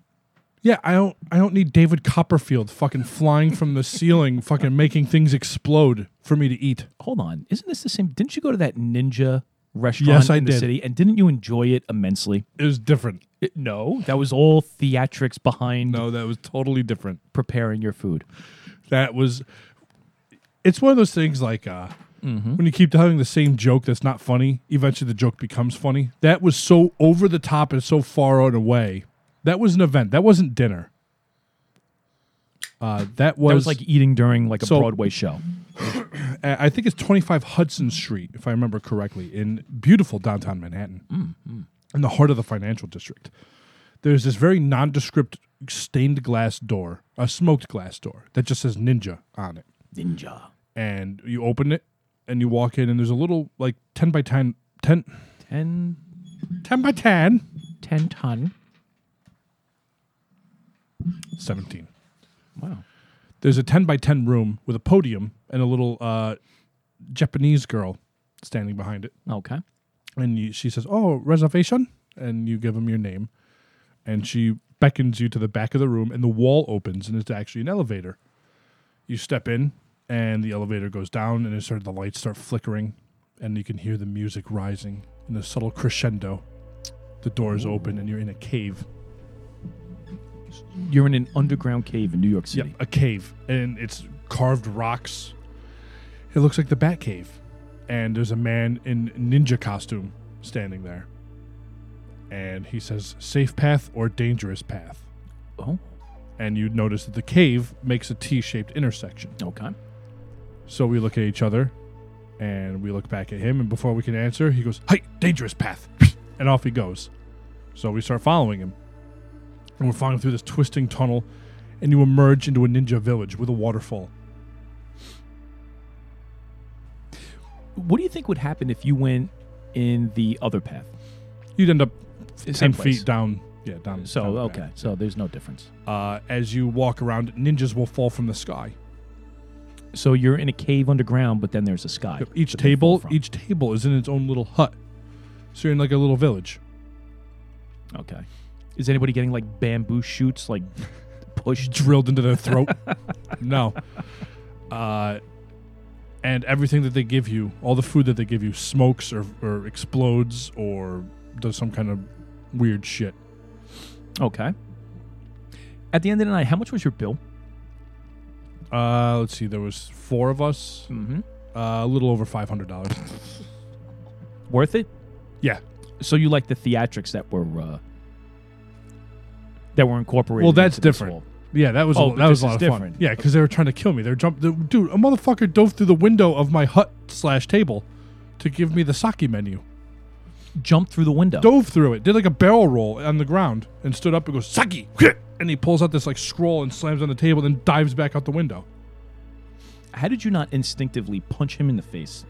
Yeah, I don't I don't need David Copperfield fucking flying from the ceiling, fucking making things explode for me to eat. Hold on, isn't this the same? Didn't you go to that ninja restaurant Yes, I in the did. city, and didn't you enjoy it immensely? It was different. It- no, that was all theatrics behind No, that was totally different. preparing your food. that was it's one of those things like uh Mm-hmm. when you keep telling the same joke that's not funny eventually the joke becomes funny that was so over the top and so far out away that was an event that wasn't dinner Uh, that That was, was like eating during like a So- Broadway show. I think it's 25 Hudson Street, if I remember correctly, in beautiful downtown Manhattan, in the heart of the financial district. There's this very nondescript stained glass door, a smoked glass door that just says Ninja on it. Ninja. And you open it and you walk in, and there's a little like 10 by 10, 10, 10, 10 by 10, 10 ton. 17. Wow. There's a 10 by 10 room with a podium and a little uh, Japanese girl standing behind it. Okay. and you, she says, "Oh, reservation," and you give them your name, and she beckons you to the back of the room, and the wall opens, and it's actually an elevator. You step in, and the elevator goes down, and it started the lights start flickering, and you can hear the music rising in a subtle crescendo. The doors open, and you're in a cave. You're in an underground cave in New York City. Yep, a cave, and it's carved rocks. It looks like the Bat Cave, and there's a man in ninja costume standing there. And he says, "Safe path or dangerous path." Oh, And you notice that the cave makes a T-shaped intersection. okay. So we look at each other, and we look back at him, and before we can answer, he goes, "Hey, dangerous path," and off he goes. So we start following him, and we're following through this twisting tunnel, and you emerge into a ninja village with a waterfall. What do you think would happen if you went in the other path? You'd end up Same ten place. feet down. Yeah, down. So down the okay, path. so there's no difference. Uh, as you walk around, ninjas will fall from the sky. So you're in a cave underground, but then there's a sky. Each that they table, from. each table is in its own little hut. So you're in like a little village. Okay. Is anybody getting like bamboo shoots like pushed? drilled into their throat. no. Uh, and everything that they give you, all the food that they give you, smokes or, or explodes or does some kind of weird shit. Okay. At the end of the night, how much was your bill? Uh, let's see, there was four of us, Mm-hmm. uh, a little over five hundred dollars. Worth it? Yeah. So you like the theatrics that were uh, that were incorporated? Well, that's different. Yeah, that was Oh, a, that was a lot of fun. different. Yeah, because they were trying to kill me. They were jump, the, dude. A motherfucker dove through the window of my hut slash table to give me the sake menu. Jump through the window. dove through it, did like a barrel roll on the ground, and stood up and goes Saki, and he pulls out this like scroll and slams on the table, then dives back out the window. How did you not instinctively punch him in the face?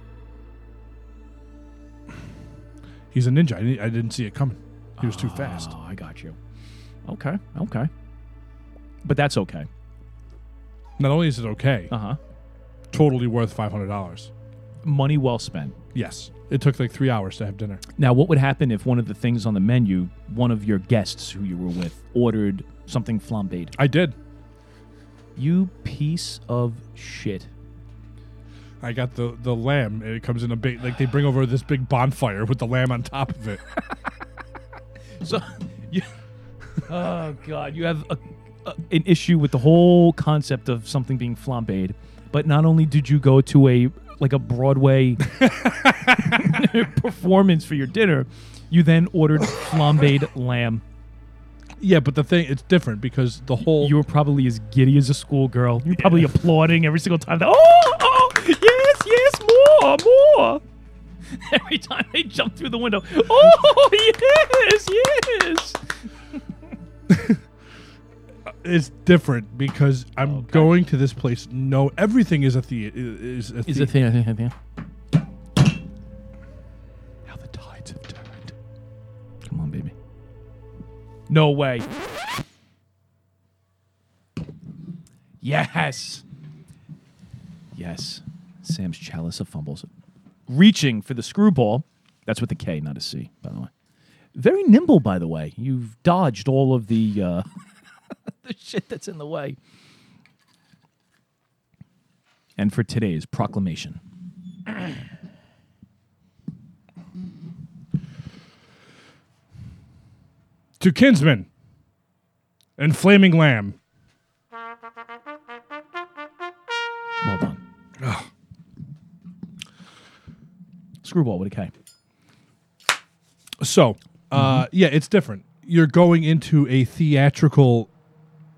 He's a ninja. I didn't, I didn't see it coming. He was too ah, fast. Oh, I got you. Okay, okay. But that's okay. Not only is it okay, Uh huh. totally worth five hundred dollars. Money well spent. Yes, it took like three hours to have dinner. Now, what would happen if one of the things on the menu, one of your guests who you were with, ordered something flambéed? I did. You piece of shit. I got the the lamb, and it comes in a big like they bring over this big bonfire with the lamb on top of it. So, you, oh god, you have a, a, an issue with the whole concept of something being flambéed. But not only did you go to a like a Broadway performance for your dinner, you then ordered flambéed lamb. yeah, but the thing it's different because the whole You were probably as giddy as a schoolgirl. You're probably applauding every single time. That, oh, oh, yes, yes, more, more. Every time they jump through the window. Oh, yes, yes. is different because I'm Okay. going to this place. No, everything is a the is a Is a thing, I think, I think. How the tides have turned. Come on, baby. No way. Yes. Yes. Sam's chalice of fumbles. Reaching for the screwball. That's with a K, not a C, by the way. Very nimble, by the way. You've dodged all of the uh, the shit that's in the way. And for today's proclamation. to Kinsman and Flaming Lamb. Well done. Screwball with a K. So, uh, yeah, it's different. You're going into a theatrical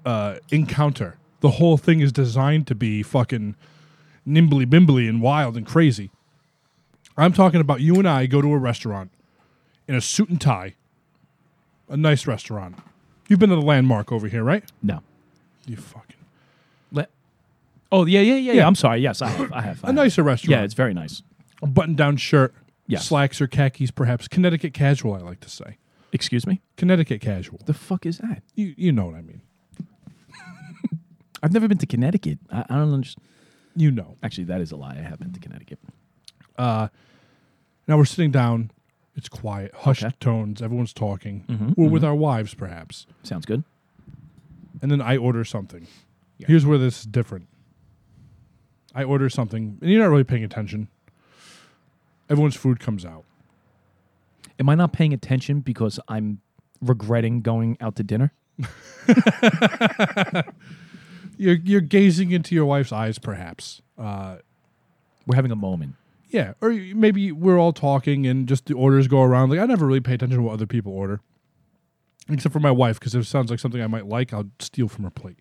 uh, encounter. the whole thing is designed to be fucking nimbly bimbly and wild and crazy. I'm talking about you and I go to a restaurant in a suit and tie, a nice restaurant. You've been to the landmark over here, right? No. You fucking. Oh yeah, yeah, yeah, yeah. I'm sorry. Yes, I have. I have. I a have. nicer restaurant. Yeah, it's very nice. a button-down shirt, Yes. slacks or khakis, perhaps Connecticut casual. I like to say Excuse me. Connecticut casual. The fuck is that? You you know what I mean. I've never been to Connecticut. I, I don't understand. You know. Actually, that is a lie. I have been to Connecticut. Uh, now we're sitting down. It's quiet, hushed Okay. tones. Everyone's talking. Mhm, We're with our wives, perhaps. Sounds good. And then I order something. Yeah. Here's where this is different. I order something, and you're not really paying attention. Everyone's food comes out. Am I not paying attention because I'm regretting going out to dinner? You're you're gazing into your wife's eyes, perhaps. Uh, We're having a moment. yeah, or maybe we're all talking, and just the orders go around. Like I never really pay attention to what other people order, except for my wife, because if it sounds like something I might like, I'll steal from her plate.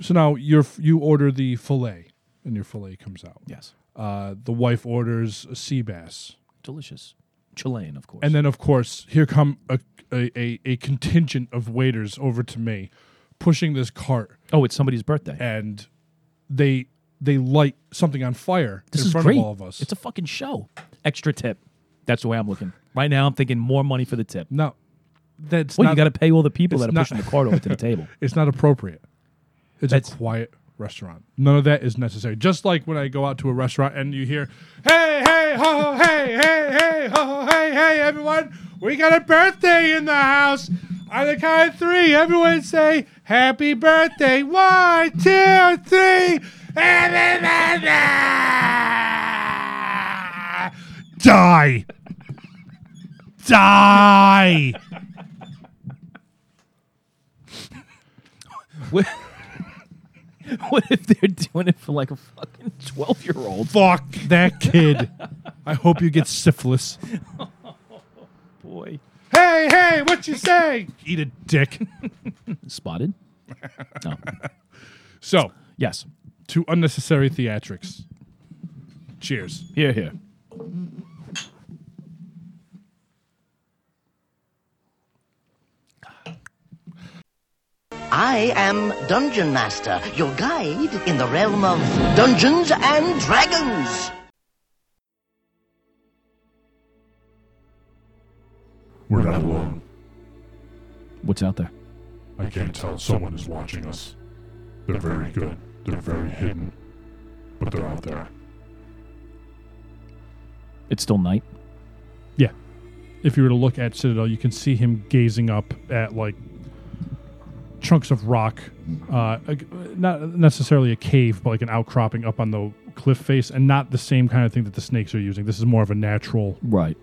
So now you're you order the fillet, and your fillet comes out. Yes. Uh, the wife orders a sea bass, Delicious. Chilean, of course. and then of course here come a a, a, contingent of waiters over to me, pushing this cart, oh, it's somebody's birthday. and they they light something on fire This in is front great. of all of us. It's a fucking show. Extra tip. That's the way I'm looking. Right now, I'm thinking more money for the tip. no, that's Well, not you got to pay all the people that are not- pushing the cart over to the table. it's not appropriate. It's That's- a quiet restaurant. None of that is necessary. Just like when I go out to a restaurant and you hear, "Hey, hey, ho, hey, hey, hey, ho, ho, hey, hey, everyone, we got a birthday in the house." On the count of three, everyone say, "Happy birthday!" One, two, three. Happy birthday! Die. Die. What, if they're doing it for like a fucking 12 year old? Fuck that kid. I hope you get syphilis. Boy. Hey, hey, what you say? Eat a dick. Spotted? No. So, Yes. to unnecessary theatrics. Cheers. Here, here. I am Dungeon Master, your guide in the realm of Dungeons and Dragons. We're not alone. What's out there? I can't tell someone is watching us. They're very good. They're very hidden. But they're out there. It's still night. Yeah. If you were to look at Citadel, you can see him gazing up at like chunks of rock, uh, not necessarily a cave, but like an outcropping up on the cliff face, and not the same kind of thing that the snakes are using. This is more of a natural Right.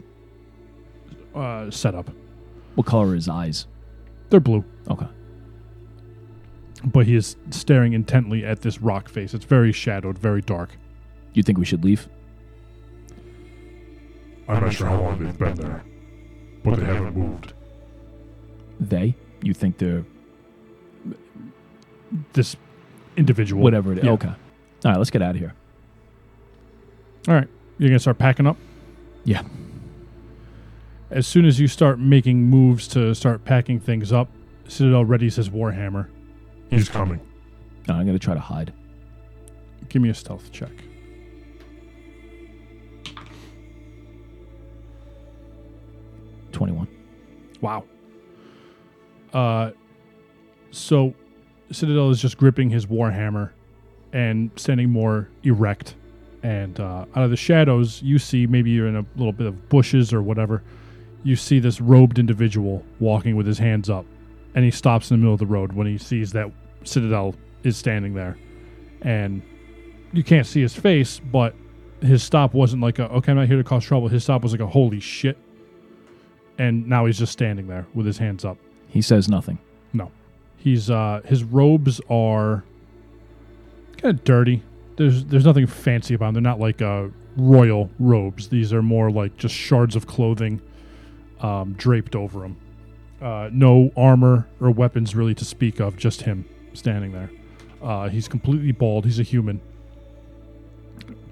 uh, setup. What color are his eyes? They're blue, Okay. but he is staring intently at this rock face. It's very shadowed, very dark. You think we should leave? I'm not sure how long they've been there. But they haven't moved. They? You think they're This individual, whatever it is? Yeah. Okay. All right, let's get out of here. All right, you're gonna start packing up. Yeah. As soon as you start making moves to start packing things up, Citadel readies his warhammer. He's coming. No, I'm going to try to hide. Give me a stealth check. Twenty-one. Wow. Uh, so Citadel is just gripping his warhammer and standing more erect. And uh, out of the shadows, you see maybe you're in a little bit of bushes or whatever. You see this robed individual walking with his hands up, and he stops in the middle of the road when he sees that Citadel is standing there. And you can't see his face, but his stop wasn't like a okay, I'm not here to cause trouble. His stop was like a holy shit and now he's just standing there with his hands up. He says nothing. He's uh his robes are kind of dirty. There's there's nothing fancy about them. They're not like uh royal robes. These are more like just shards of clothing um, draped over them. Uh, no armor or weapons really to speak of. Just him standing there. Uh, he's completely bald. He's a human,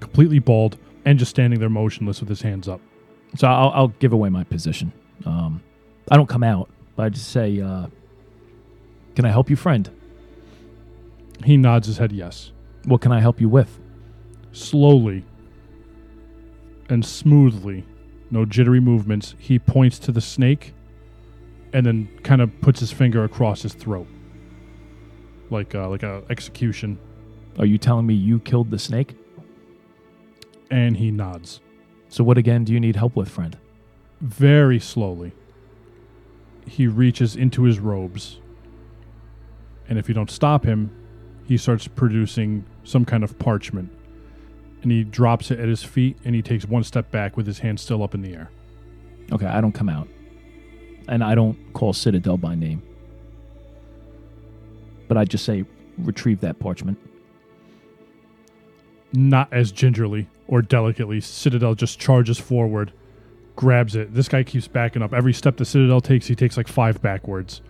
completely bald, and just standing there motionless with his hands up. So I'll, I'll give away my position. Um, I don't come out, but I just say, uh, "Can I help you, friend? He nods his head yes. What can I help you with?" Slowly and smoothly, no jittery movements, he points to the snake and then kind of puts his finger across his throat. Like uh, like a execution. Are you telling me you killed the snake? And he nods. So what again do you need help with, friend? Very slowly, he reaches into his robes. And if you don't stop him, he starts producing some kind of parchment. And he drops it at his feet and he takes one step back with his hand still up in the air. Okay, I don't come out. And I don't call Citadel by name. But I just say, retrieve that parchment. Not as gingerly or delicately. Citadel just charges forward, grabs it. This guy keeps backing up. Every step the Citadel takes, he takes like five backwards.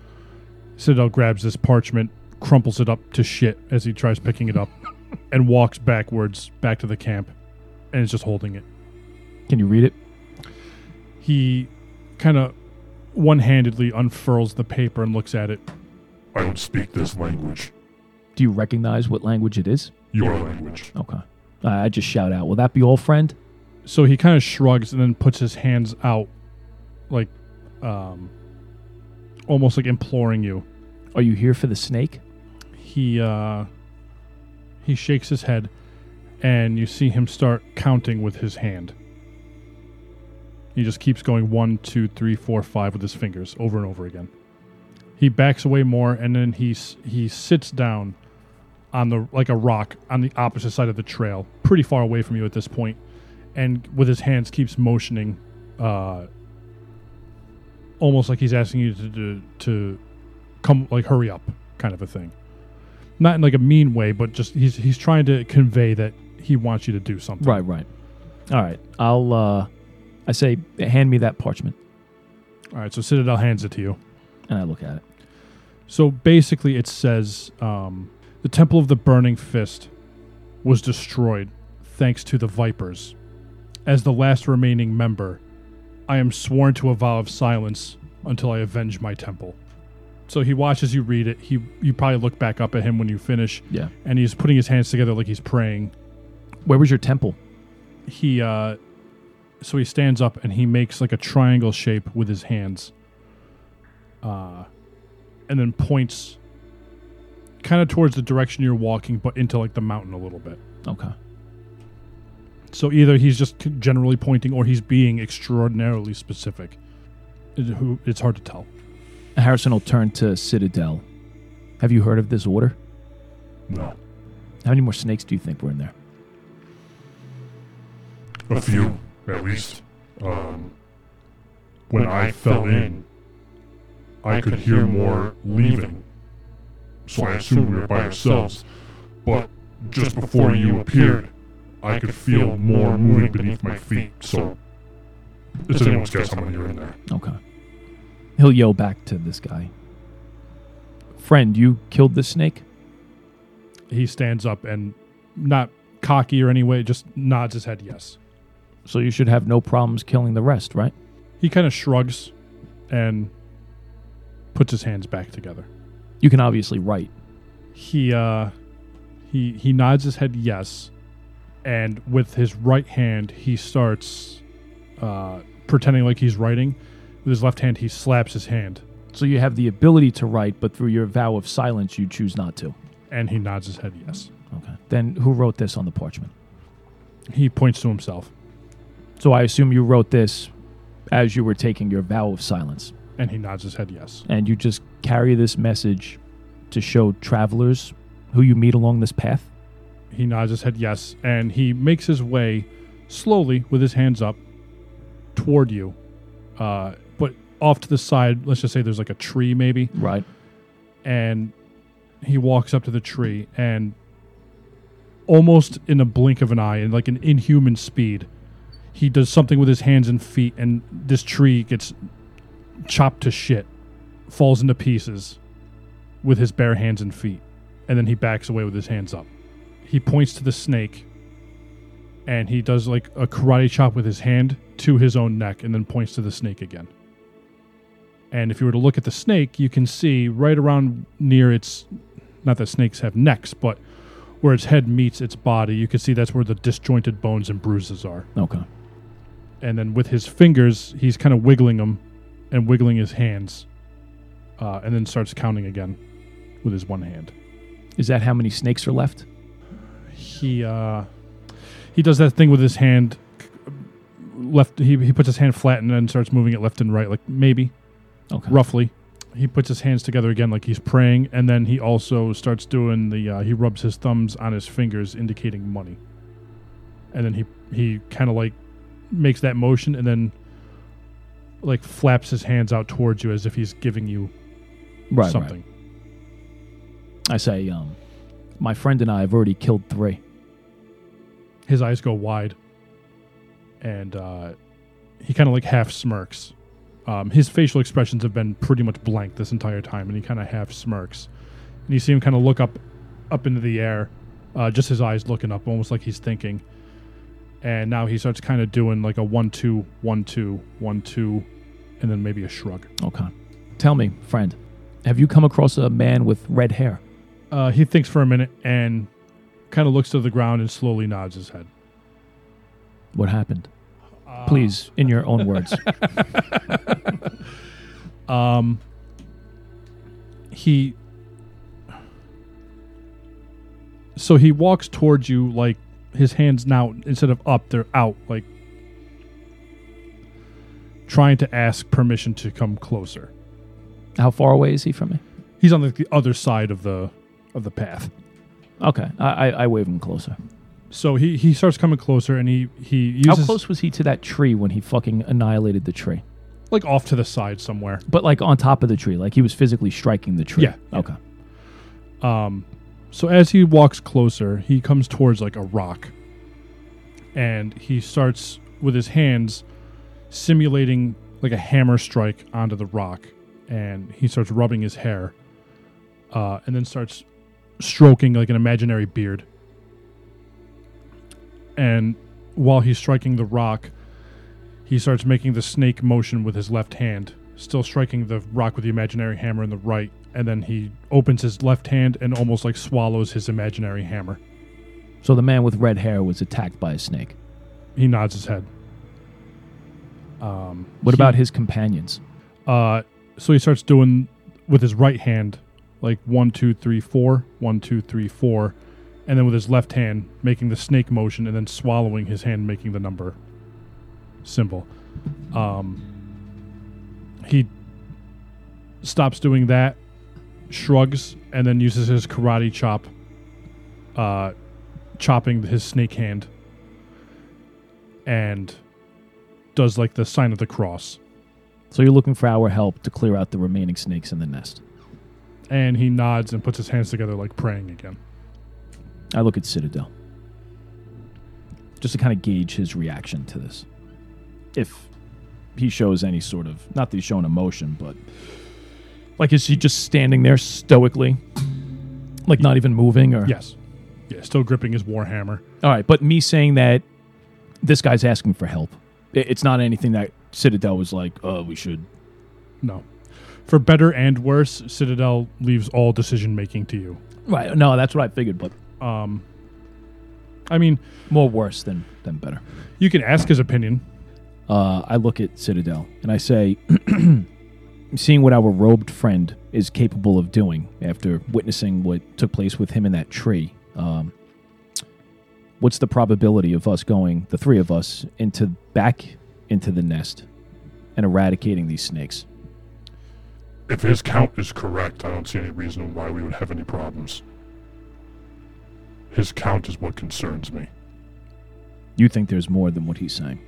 Citadel grabs this parchment, crumples it up to shit as he tries picking it up, and walks backwards back to the camp and is just holding it. Can you read it? He kind of one handedly unfurls the paper and looks at it. I don't speak this language. Do you recognize what language it is? Your language. Okay. Uh, I just shout out, will that be all, friend? So he kind of shrugs and then puts his hands out, like, um, almost like imploring you. Are you here for the snake? He uh, he shakes his head, and you see him start counting with his hand. He just keeps going one, two, three, four, five with his fingers over and over again. He backs away more, and then he s- he sits down on the like a rock on the opposite side of the trail, pretty far away from you at this point, and with his hands keeps motioning, uh, almost like he's asking you to to, to come like hurry up, kind of a thing. Not in like a mean way, but just he's he's trying to convey that he wants you to do something. Right, right. All right. I'll, uh, I say, hand me that parchment. All right. So Citadel hands it to you. And I look at it. So basically, it says um, the Temple of the Burning Fist was destroyed thanks to the Vipers. As the last remaining member, I am sworn to a vow of silence until I avenge my temple. So he watches you read it. He you probably look back up at him when you finish, Yeah. and he's putting his hands together like he's praying. Where was your temple? He uh, so he stands up and he makes like a triangle shape with his hands. Uh, and then points kind of towards the direction you're walking, but into like the mountain a little bit. Okay. So either he's just generally pointing, or he's being extraordinarily specific. It's hard to tell. Harrison will turn to Citadel. Have you heard of this order? No. How many more snakes do you think were in there? A few, at least. Um, when I fell in, I could hear more leaving. So I assumed we were by ourselves. But just before you appeared, I could feel more moving beneath my feet. So it's anyone's guess how many are in there. Okay. He'll yell back to this guy. Friend, you killed this snake? He stands up and, not cocky or any way, just nods his head yes. So you should have no problems killing the rest, right? He kind of shrugs and puts his hands back together. You can obviously write. he uh he he nods his head yes and with his right hand he starts uh pretending like he's writing with his left hand he slaps his hand So you have the ability to write, but through your vow of silence, you choose not to. and he nods his head yes Okay. Then who wrote this on the parchment? he points to himself So I assume you wrote this as you were taking your vow of silence. and he nods his head yes And you just carry this message to show travelers who you meet along this path? He nods his head yes and he makes his way slowly with his hands up toward you uh but off to the side let's just say there's like a tree maybe Right. and he walks up to the tree and almost in a blink of an eye and like an inhuman speed he does something with his hands and feet and this tree gets chopped to shit falls into pieces with his bare hands and feet and then he backs away with his hands up. He points to the snake, and he does like a karate chop with his hand to his own neck, and then points to the snake again. And if you were to look at the snake, you can see right around near its, not that snakes have necks, but where its head meets its body, you can see that's where the disjointed bones and bruises are. Okay. And then with his fingers, he's kind of wiggling them and wiggling his hands, uh, and then starts counting again with his one hand. Is that how many snakes are left? He uh, he does that thing with his hand. Left, he he puts his hand flat and then starts moving it left and right, like maybe Okay. roughly. He puts his hands together again, like he's praying, and then he also starts doing the. Uh, he rubs his thumbs on his fingers, indicating money. And then he he kind of like makes that motion, and then like flaps his hands out towards you as if he's giving you Right. right. something. I say, um, my friend and I have already killed three. His eyes go wide, and uh, he kind of like half smirks. Um, his facial expressions have been pretty much blank this entire time, and he kind of half smirks. And you see him kind of look up, up into the air, uh, just his eyes looking up, almost like he's thinking. And now he starts kind of doing like a one two one two one two, and then maybe a shrug. Okay. Tell me, friend, have you come across a man with red hair? Uh, he thinks for a minute and kind of looks to the ground and slowly nods his head. What happened? Please, in your own words. Um, he. So he walks towards you like his hands now instead of up, they're out, like trying to ask permission to come closer. How far away is he from me? He's on the, the other side of the of the path. Okay, I, I, I wave him closer. So he he starts coming closer and he he How close was he to that tree when he fucking annihilated the tree? like off to the side somewhere. But like on top of the tree, like he was physically striking the tree. Yeah, yeah. Okay. Um, so as he walks closer, he comes towards like a rock, and he starts with his hands simulating like a hammer strike onto the rock, and he starts rubbing his hair, uh, and then starts stroking like an imaginary beard. And while he's striking the rock, he starts making the snake motion with his left hand, still striking the rock with the imaginary hammer in the right, and then he opens his left hand and almost like swallows his imaginary hammer. So the man with red hair was attacked by a snake. He nods his head. Um, What he- about his companions? Uh, so he starts doing with his right hand, like one, two, three, four, one, two, three, four, and then with his left hand making the snake motion, and then swallowing his hand, making the number symbol. Um, he stops doing that, shrugs, and then uses his karate chop, uh, chopping his snake hand, and does like the sign of the cross. So you're looking for our help to clear out the remaining snakes in the nest. And he nods and puts his hands together like praying again. I look at Citadel. Just to kind of gauge his reaction to this. If he shows any sort of, not that he's showing emotion, but like is he just standing there stoically? Like not even moving or? Yes. Yeah, still gripping his warhammer. All right, but me saying that this guy's asking for help. It's not anything that Citadel was like, oh, we should. No. For better and worse, Citadel leaves all decision making to you. Right. No, that's what I figured, but Um I mean, more worse than, than better. you can ask his opinion. uh, I look at Citadel and I say, seeing what our robed friend is capable of doing after witnessing what took place with him in that tree, um, what's the probability of us going, the three of us, into back into the nest and eradicating these snakes? If his count is correct, I don't see any reason why we would have any problems. His count is what concerns me. You think there's more than what he's saying?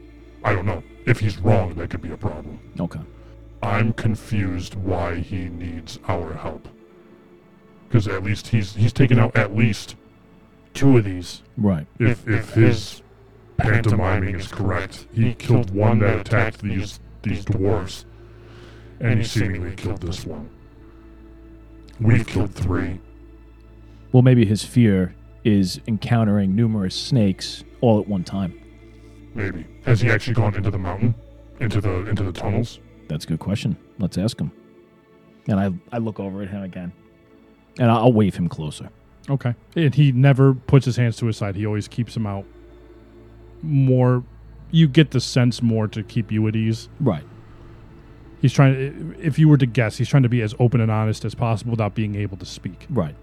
I don't know. If he's wrong, that could be a problem. Okay. I'm confused why he needs our help. Because at least he's he's taken out at least two of these. Right. If if his pantomiming is correct, he killed one that attacked these these dwarves, and he seemingly killed this one. We've killed three. Well, maybe his fear is encountering numerous snakes all at one time. Maybe. Has he actually gone into the mountain? Into the into the tunnels? That's a good question. Let's ask him. And I, I look over at him again, and I'll wave him closer. Okay. And he never puts his hands to his side. He always keeps them out. More, you get the sense more to keep you at ease. Right. He's trying to, if you were to guess, he's trying to be as open and honest as possible without being able to speak. Right.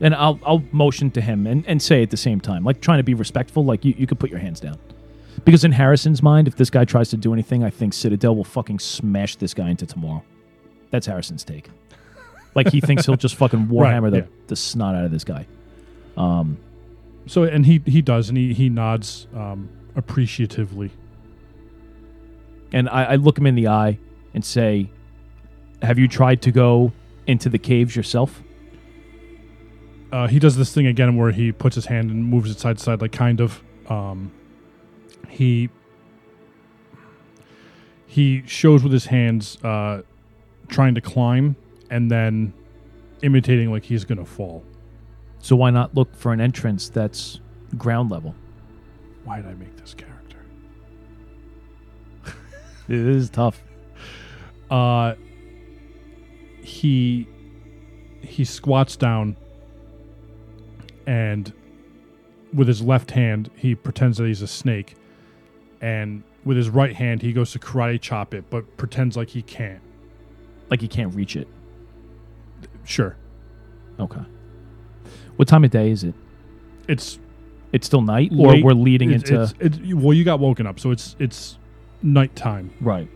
And I'll I'll motion to him and, and say at the same time, like trying to be respectful, like you, you could put your hands down. Because in Harrison's mind, if this guy tries to do anything, I think Citadel will fucking smash this guy into tomorrow. That's Harrison's take. Like he thinks he'll just fucking Right, warhammer the, yeah. the snot out of this guy. Um, so, and he, he does, and he, he nods um, appreciatively. And I, I look him in the eye and say, Have you tried to go into the caves yourself? Uh, he does this thing again where he puts his hand and moves it side to side, like kind of. Um, he he shows with his hands, uh, trying to climb, and then imitating like he's gonna fall. So why not look for an entrance that's ground level? Why did I make this character? It is tough. Uh, he he squats down, and with his left hand he pretends that he's a snake, and with his right hand he goes to karate chop it, but pretends like he can't. Like you can't reach it. Sure, Okay. What time of day is it? it's It's still night, or late- we're leading it's- into it's, it's, well, you got woken up, so it's it's nighttime. right.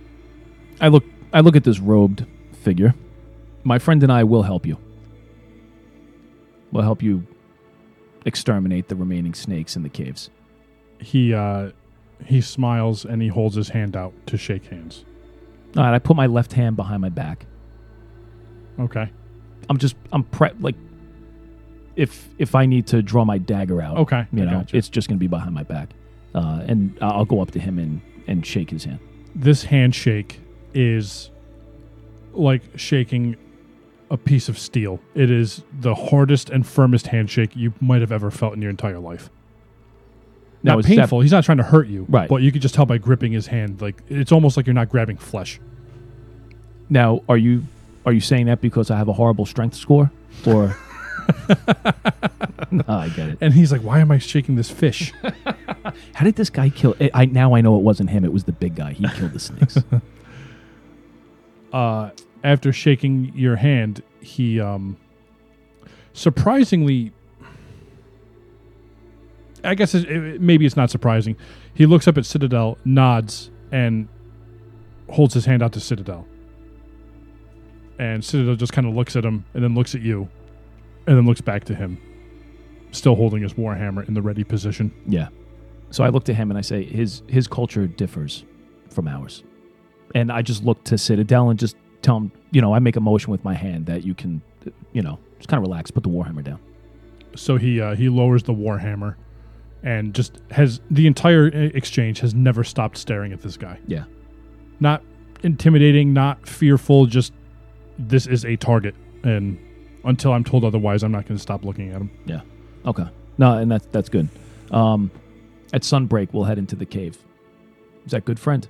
I look. I look at this robed figure. My friend and I will help you. We'll help you exterminate the remaining snakes in the caves. He uh, he smiles and he holds his hand out to shake hands. All right. I put my left hand behind my back. Okay. I'm just. I'm pre like. If if I need to draw my dagger out, Okay, you I know, gotcha. it's just going to be behind my back, uh, and I'll go up to him and and shake his hand. this handshake is like shaking a piece of steel. It is the hardest and firmest handshake you might have ever felt in your entire life. Now, not painful. He's not trying to hurt you, Right. But you could just tell by gripping his hand. Like it's almost like you're not grabbing flesh. Now, are you are you saying that because I have a horrible strength score, or? no, I get it. And he's like, "Why am I shaking this fish?" How did this guy kill? I I- now I know it wasn't him. It was the big guy. He killed the snakes. uh, after shaking your hand, he um, surprisingly, I guess it, it- maybe it's not surprising. He looks up at Citadel, nods, and holds his hand out to Citadel. And Citadel just kind of looks at him and then looks at you, and then looks back to him, still holding his warhammer in the ready position. yeah. So I look to him and I say his his culture differs from ours, and I just look to Citadel and just tell him, you know, I make a motion with my hand that you can, you know, just kind of relax, put the warhammer down. So he uh, he lowers the warhammer, and just has the entire exchange has never stopped staring at this guy. Yeah. Not intimidating, not fearful. Just this is a target, and until I'm told otherwise, I'm not going to stop looking at him. Yeah. Okay. No, and that's that's good. Um, at sunbreak, we'll head into the cave. Is that good, friend?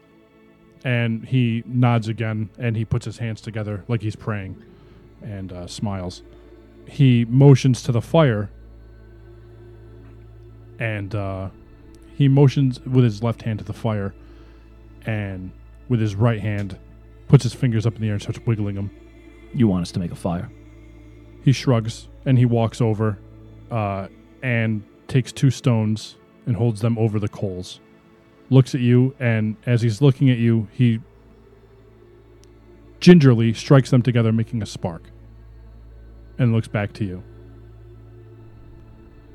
And he nods again, and he puts his hands together like he's praying, and uh, smiles. He motions to the fire, and uh, he motions with his left hand to the fire, and with his right hand, puts his fingers up in the air and starts wiggling them. You want us to make a fire? He shrugs and he walks over, uh, and takes two stones and holds them over the coals. Looks at you, and as he's looking at you, he gingerly strikes them together, making a spark, and looks back to you.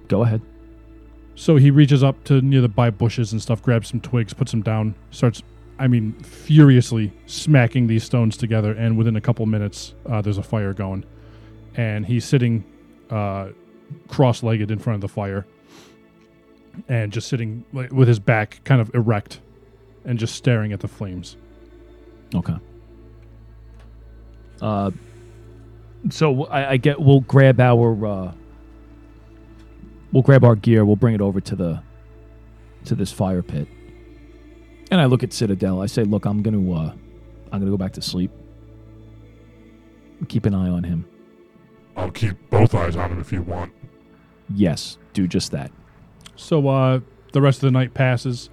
Go ahead. So he reaches up to near the by bushes and stuff, grabs some twigs, puts them down, starts, I mean, furiously smacking these stones together. And within a couple minutes, uh, there's a fire going. And he's sitting uh, cross legged in front of the fire and just sitting like, with his back kind of erect and just staring at the flames. Okay. Uh, so I, I get we'll grab our uh, we'll grab our gear. We'll bring it over to the to this fire pit. And I look at Citadel. I say, "Look, I'm gonna uh, I'm gonna go back to sleep. Keep an eye on him. I'll keep both eyes on him if you want. Yes, do just that. So uh, the rest of the night passes.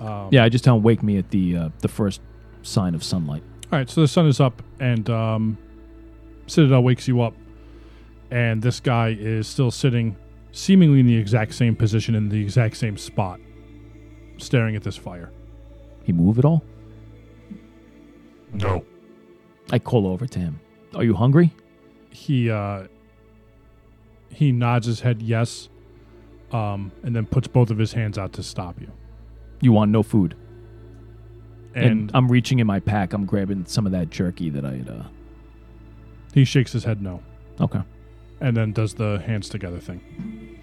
Um, Yeah, I just tell him wake me at the uh, the first sign of sunlight. All right, so the sun is up, and um, Citadel wakes you up, and this guy is still sitting, seemingly in the exact same position in the exact same spot, staring at this fire. He move at all? No. I call over to him. Are you hungry? He uh, he nods his head yes, um, and then puts both of his hands out to stop you. You want no food? And, And I'm reaching in my pack. I'm grabbing some of that jerky that I had. Uh, he shakes his head no, okay. and then does the hands together thing.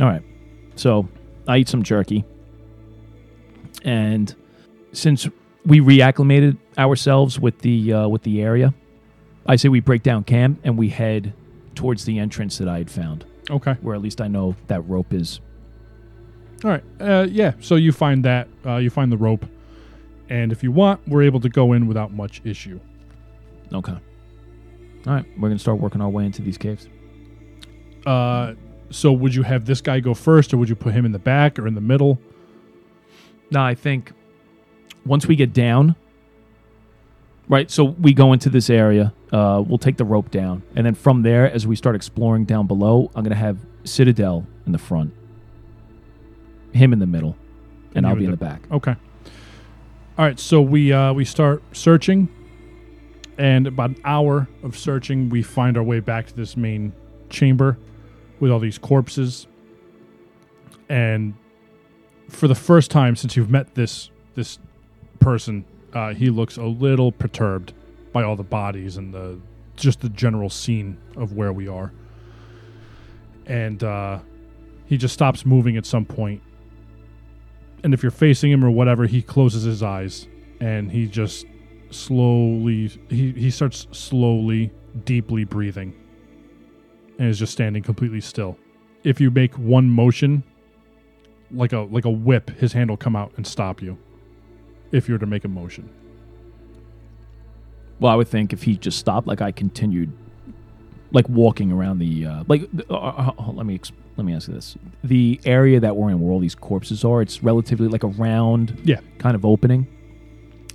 All right. So I eat some jerky. And since we reacclimated ourselves with the uh, with the area, I say we break down camp and we head towards the entrance that I had found, Okay. where at least I know that rope is. All right. Uh, yeah. So you find that uh, you find the rope, and if you want, we're able to go in without much issue. Okay. All right. We're gonna start working our way into these caves. Uh, so would you have this guy go first, or would you put him in the back or in the middle? No, I think once we get down, right? So we go into this area. Uh, we'll take the rope down, and then from there, as we start exploring down below, I'm gonna have Citadel in the front, him in the middle, and, And I'll be in in the back. Okay. All right. So we uh, we start searching, and about an hour of searching, we find our way back to this main chamber with all these corpses. And for the first time since you've met this this person, uh, he looks a little perturbed by all the bodies and the just the general scene of where we are. And uh, he just stops moving at some point. and if you're facing him or whatever, he closes his eyes and he just slowly he, he starts slowly, deeply breathing and is just standing completely still. If you make one motion, like a like a whip, his hand will come out and stop you. If you were to make a motion. Well, I would think if he just stopped, like I continued, like walking around the, uh, like, uh, uh, uh, let me ex- let me ask you this: the area that we're in, where all these corpses are, it's relatively like a round, Yeah. kind of opening,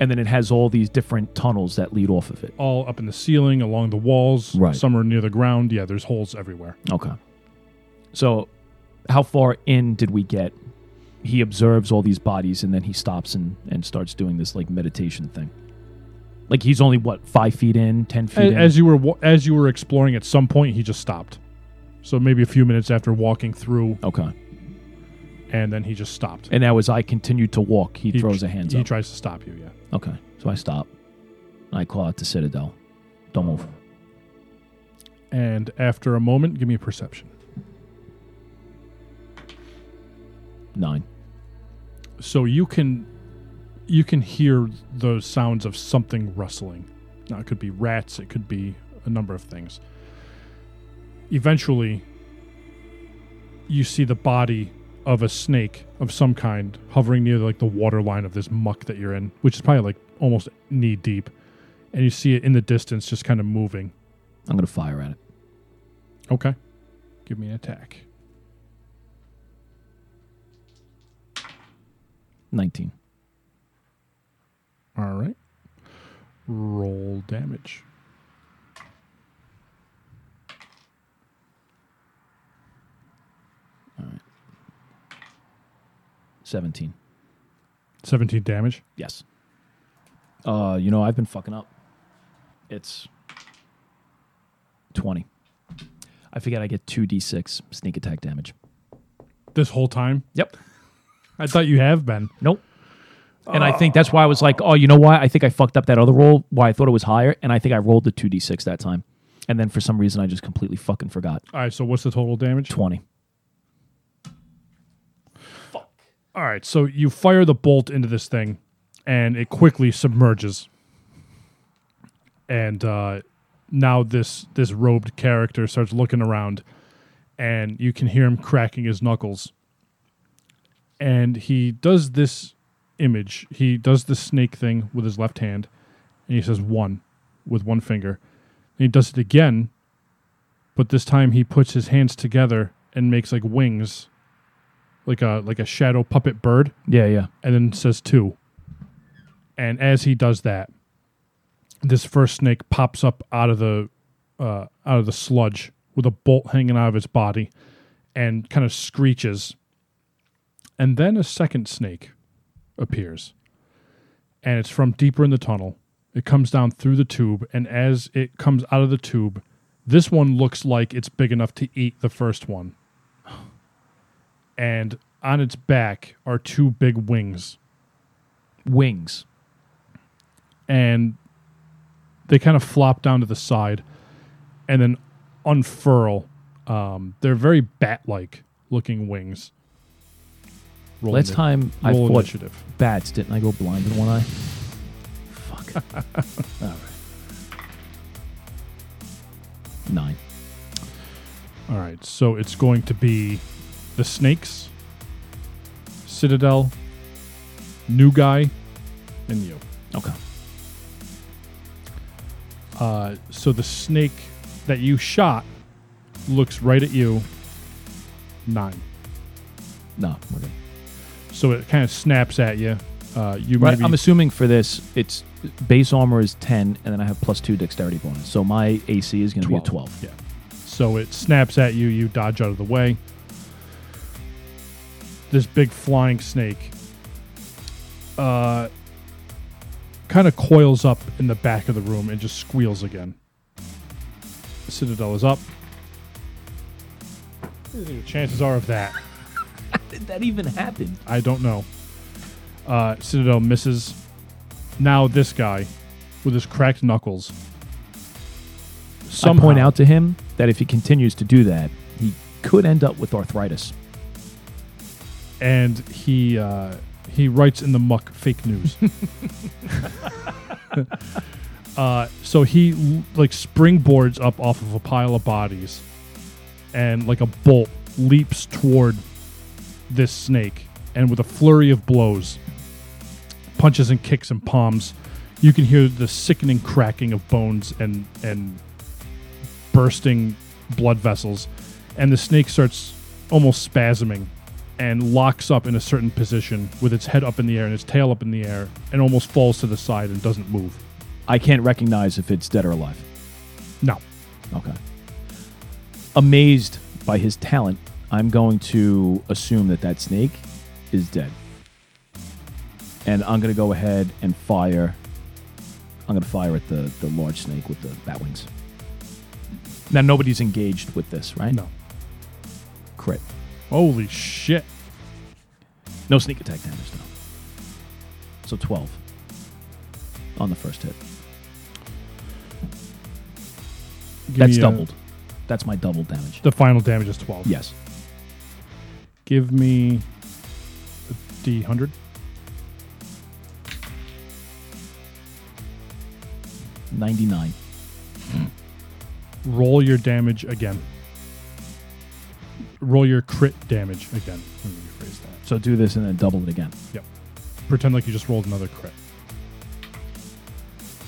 and then it has all these different tunnels that lead off of it. All up in the ceiling, along the walls, Right. some are near the ground. Yeah, there's holes everywhere. Okay. So, how far in did we get? He observes all these bodies, and then he stops and and starts doing this like meditation thing. Like he's only what five feet in, ten feet A- in. As you were as you were exploring, at some point he just stopped. So maybe a few minutes after walking through, okay. and then he just stopped. And now, as I continued to walk, he, He throws tr- a hands He up. He tries to stop you. Yeah. okay, so I stop. I call out to Citadel. Don't move. And after a moment, give me a perception. Nine. So you can you can hear the sounds of something rustling. Now it could be rats, it could be a number of things. Eventually you see the body of a snake of some kind hovering near like the water line of this muck that you're in, which is probably like almost knee deep. And you see it in the distance just kind of moving. I'm gonna fire at it. Okay. Give me an attack. Nineteen. All right. Roll damage. All right. Seventeen. 17 damage. Yes. Uh, you know I've been fucking up. It's twenty. I forget I get two d six sneak attack damage. This whole time? Yep. I thought you have been. Nope. And I think that's why I was like, oh, you know what? I think I fucked up that other roll. Why I thought it was higher, and I think I rolled the two d six that time, and then for some reason I just completely fucking forgot. All right, so what's the total damage? Twenty. All right, so you fire the bolt into this thing, and it quickly submerges. And uh, now this this robed character starts looking around, and you can hear him cracking his knuckles. And he does this image. He does the snake thing with his left hand, and he says one with one finger. And he does it again, but this time he puts his hands together and makes like wings, like a like a shadow puppet bird Yeah, yeah. and then says two. And as he does that, this first snake pops up out of the uh, out of the sludge with a bolt hanging out of its body, and kind of screeches. And then a second snake appears, and it's from deeper in the tunnel. It comes down through the tube, and as it comes out of the tube, this one looks like it's big enough to eat the first one. And on its back are two big wings Wings. and they kind of flop down to the side and then unfurl. Um, they're very bat-like looking wings. Roll Last time I roll fought initiative. bats, didn't I go blind in one eye? Fuck. All right. Nine. All right, so it's going to be the snakes, Citadel, new guy, and you. Okay. Uh, so the snake that you shot looks right at you. Nine. No, we're good. So it kind of snaps at you. Uh, you Right, maybe I'm assuming for this, it's base armor is 10, and then I have plus 2 dexterity bonus. So my AC is going to be a 12. Yeah. So it snaps at you. You dodge out of the way. This big flying snake uh, kind of coils up in the back of the room and just squeals again. Citadel is up. What do you think the chances are of that? Did that even happen? I don't know. Uh, Citadel misses. Now this guy with his cracked knuckles. I point out to him that if he continues to do that, he could end up with arthritis. and he uh, he writes in the muck fake news. uh, so he like springboards up off of a pile of bodies, and like a bolt leaps toward this snake, and with a flurry of blows, punches and kicks and palms, you can hear the sickening cracking of bones and and bursting blood vessels, and the snake starts almost spasming and locks up in a certain position with its head up in the air and its tail up in the air and almost falls to the side and doesn't move. I can't recognize if it's dead or alive. No. Okay. Amazed by his talent, I'm going to assume that that snake is dead. And I'm going to go ahead and fire. I'm going to fire at the, the large snake with the bat wings. Now, nobody's engaged with this, right? No. Crit. Holy shit. No sneak attack damage, though. So 12 on the first hit. Give That's me doubled. That's my double damage. the final damage is 12. Yes. Give me a D100. Ninety-nine. Roll your damage again. Roll your crit damage again. Let me rephrase that. So do this and then double it again. Yep. Pretend like you just rolled another crit.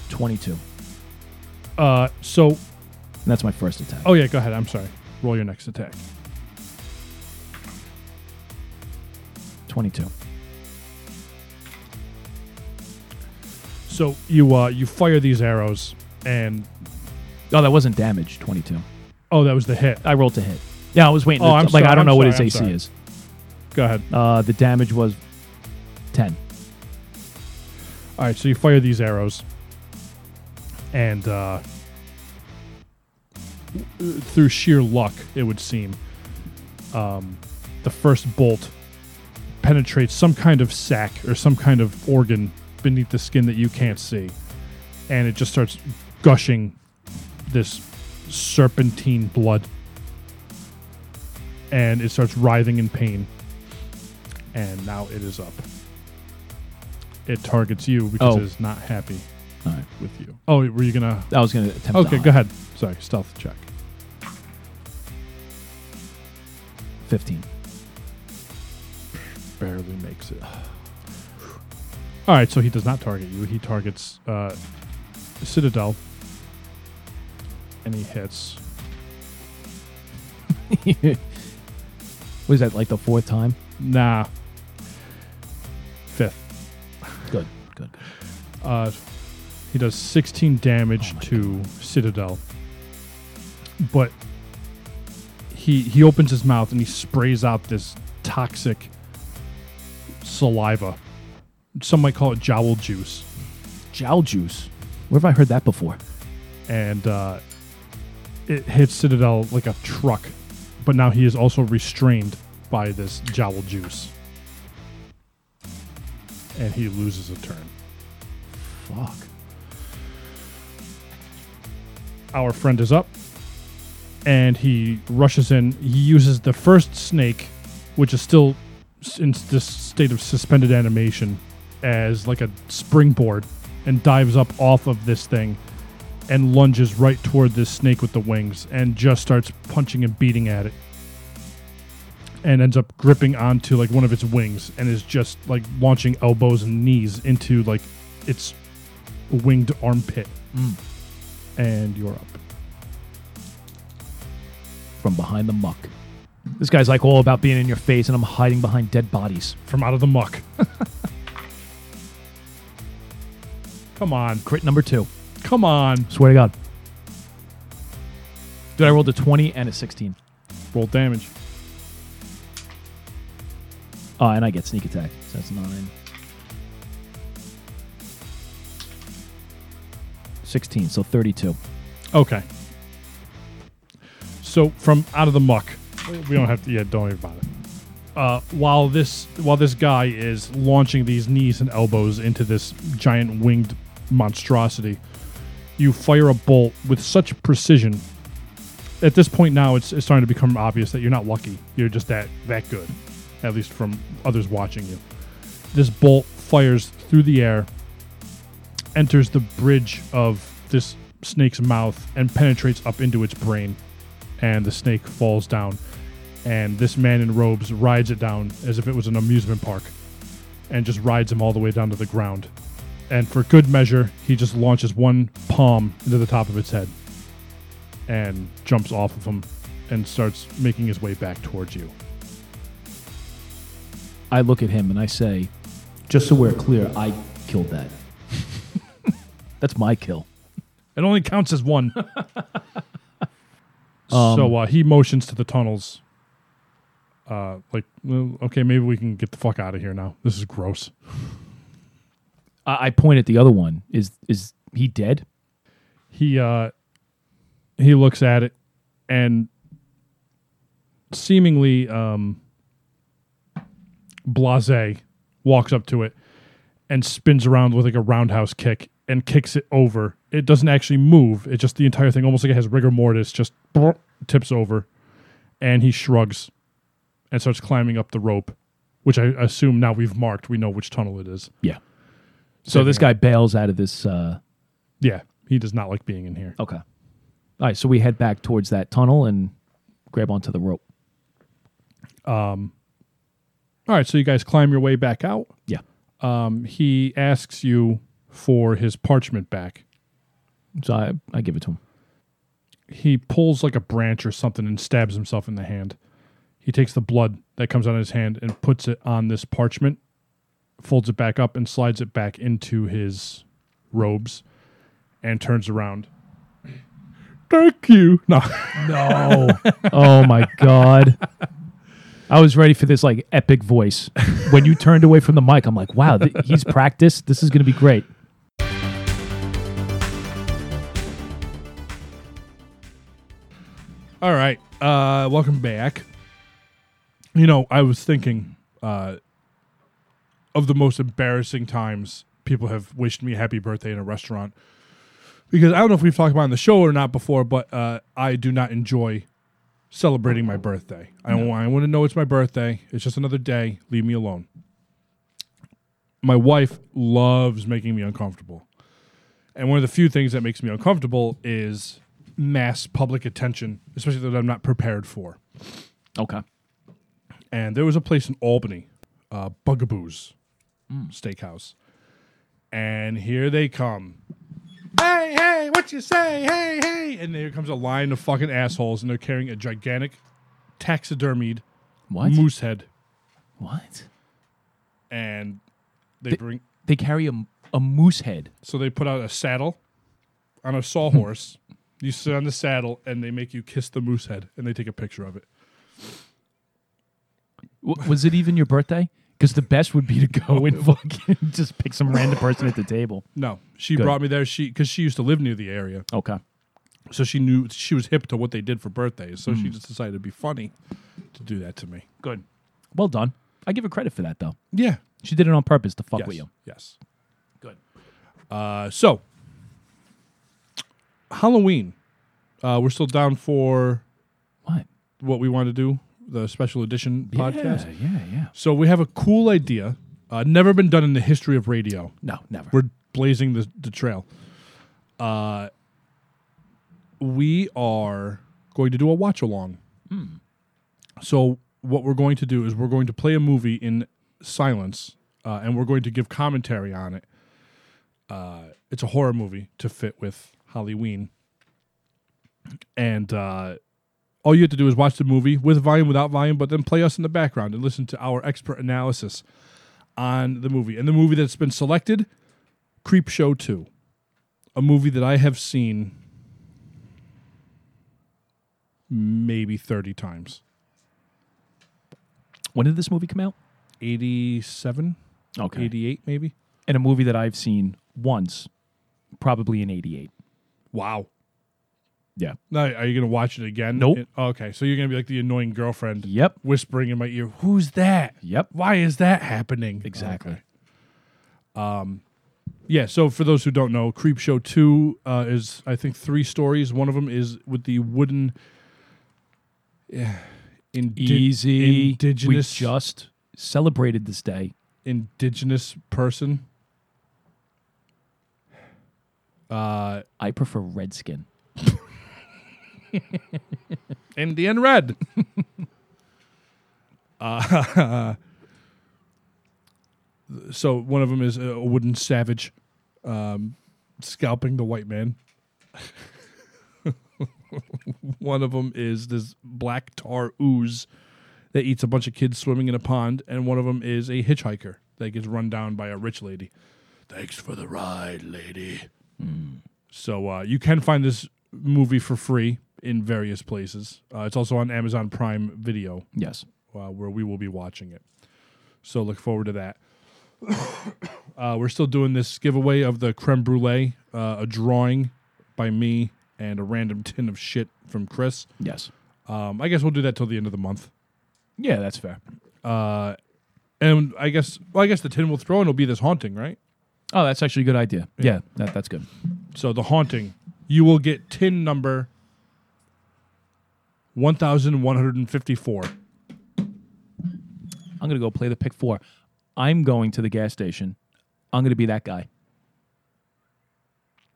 Twenty-two. Uh, so, And that's my first attack. oh yeah, go ahead. I'm sorry. Roll your next attack. 22. So you uh you fire these arrows and Oh, that wasn't damage. 22. oh that was the hit. I rolled to hit. Yeah, I was waiting. Oh, to- I'm like sorry, I don't I'm know what sorry, his I'm AC sorry. is. Go ahead. Uh, the damage was 10. All right, so you fire these arrows, and uh, through sheer luck, it would seem, um, the first bolt penetrates some kind of sac or some kind of organ beneath the skin that you can't see, and it just starts gushing this serpentine blood, and it starts writhing in pain, and now it is up. It targets you because Oh. it is not happy All right. with you. Oh, were you gonna? I was going to attempt Okay, go ahead. Sorry, stealth check. 15. Barely makes it. All right, so he does not target you. He targets uh, Citadel, and he hits. Was that like the fourth time? Nah, fifth. Good, good. Uh, he does 16 damage Oh to Citadel, but he he opens his mouth and he sprays out this toxic saliva. Some might call it jowl juice. Jowl juice. Where have I heard that before? and uh, it hits Citadel like a truck. But now he is also restrained by this jowl juice, and he loses a turn. Fuck. Our friend is up, and he rushes in. He uses the first snake, which is still in this state of suspended animation, as like a springboard, and dives up off of this thing and lunges right toward this snake with the wings and just starts punching and beating at it. And ends up gripping onto like one of its wings and is just like launching elbows and knees into like its winged armpit. Mm. And you're up. From behind the muck. This guy's like all about being in your face, and I'm hiding behind dead bodies. from out of the muck come on Crit number two. come on Swear to God. Dude, I rolled a 20 and a 16. roll damage Oh, and I get sneak attack. So that's nine. 16, so 32. okay so from out of the muck we don't have to yeah don't worry about it uh, while this while this guy is launching these knees and elbows into this giant winged monstrosity, you fire a bolt with such precision. At this point now, it's, it's starting to become obvious that you're not lucky. You're just that that good, at least from others watching you. This bolt fires through the air, enters the bridge of this snake's mouth, and penetrates up into its brain. And the snake falls down and this man in robes rides it down as if it was an amusement park and just rides him all the way down to the ground. And for good measure, he just launches one palm into the top of its head and jumps off of him and starts making his way back towards you. I look at him and I say, just so we're clear, I killed that. That's my kill. It only counts as one. so uh, he motions to the tunnels. Uh, like, okay, maybe we can get the fuck out of here now. This is gross. I, I point at the other one. Is is he dead? he uh he looks at it and seemingly um blase walks up to it and spins around with like a roundhouse kick and kicks it over it doesn't actually move it just the entire thing almost like it has rigor mortis just tips over and he shrugs and starts climbing up the rope which i assume now we've marked we know which tunnel it is Yeah. So this guy bails out of this. Uh, yeah he does not like being in here okay. All right. So we head back towards that tunnel and grab onto the rope. all right so you guys climb your way back out Yeah. um, he asks you for his parchment back. So I, I give it to him. He pulls like a branch or something and stabs himself in the hand. He takes the blood that comes out of his hand and puts it on this parchment, folds it back up, and slides it back into his robes and turns around. Thank you. No. No. oh my god. I was ready for this like epic voice. When you turned away from the mic, I'm like, wow, th- he's practiced. This is going to be great. All right. Uh, welcome back. You know, I was thinking uh, of the most embarrassing times people have wished me a happy birthday in a restaurant. Because I don't know if we've talked about it on the show or not before, but uh, I do not enjoy celebrating my birthday. I don't want, I want to know it's my birthday. It's just another day. Leave me alone. My wife loves making me uncomfortable. And one of the few things that makes me uncomfortable is mass public attention, especially that I'm not prepared for. Okay. And there was a place in Albany, uh, Bugaboos Steakhouse, and here they come. Hey, hey, what you say? Hey, hey! And there comes a line of fucking assholes, and they're carrying a gigantic taxidermied What? moose head, What? and they Th- bring. They carry a, a moose head. So they put out a saddle on a sawhorse. you sit on the saddle, and they make you kiss the moose head, and they take a picture of it. W- was it even your birthday? Because the best would be to go and fucking just pick some random person at the table. No, she Good. brought me there. She because she used to live near the area, Okay. so she knew she was hip to what they did for birthdays. So she just decided to be funny to do that to me. Good. Well done. I give her credit for that, though. Yeah, She did it on purpose to fuck yes, with you. yes. Good. Uh, so Halloween, uh, we're still down for What? what we want to do, the special edition podcast. Yeah, yeah, yeah. So we have a cool idea, uh, never been done in the history of radio. No, never. We're blazing the, the trail. Uh, we are going to do a watch along. So what we're going to do is we're going to play a movie in silence, uh, and we're going to give commentary on it. Uh, it's a horror movie to fit with Halloween, and uh, all you have to do is watch the movie with volume, without volume, but then play us in the background and listen to our expert analysis on the movie. And the movie that's been selected, Creepshow 2, a movie that I have seen maybe 30 times. when did this movie come out? 87, Okay. 88 maybe. And a movie that I've seen once, probably in 88. Wow. Yeah. Now, are you going to watch it again? Nope. It- okay, so you're going to be like the annoying girlfriend Yep. whispering in my ear, "Who's that? Yep. Why is that happening?" Exactly. Okay. Um, yeah. So for those who don't know, Creepshow Two uh, is I think three stories. One of them is with the wooden, yeah, indi- Easy. indigenous We just celebrated this day. indigenous person. Uh, I prefer Redskin. Indian red. uh, so one of them is a wooden savage, um, scalping the white man. one of them is this black tar ooze that eats a bunch of kids swimming in a pond, and one of them is a hitchhiker that gets run down by a rich lady. Thanks for the ride, lady. So uh, you can find this movie for free in various places. Uh, it's also on Amazon Prime Video, Yes. uh, where we will be watching it. So look forward to that. uh, we're still doing this giveaway of the creme brulee, uh, a drawing by me and a random tin of shit from Chris. Yes. Um, I guess we'll do that till the end of the month. Yeah, that's fair. Uh, and I guess, well, I guess the tin we'll throw in will be this haunting, right? Oh, that's actually a good idea. Yeah, that, that's good. So the haunting, you will get tin number one thousand one hundred and fifty-four. I'm going to go play the pick four. I'm going to the gas station. I'm going to be that guy.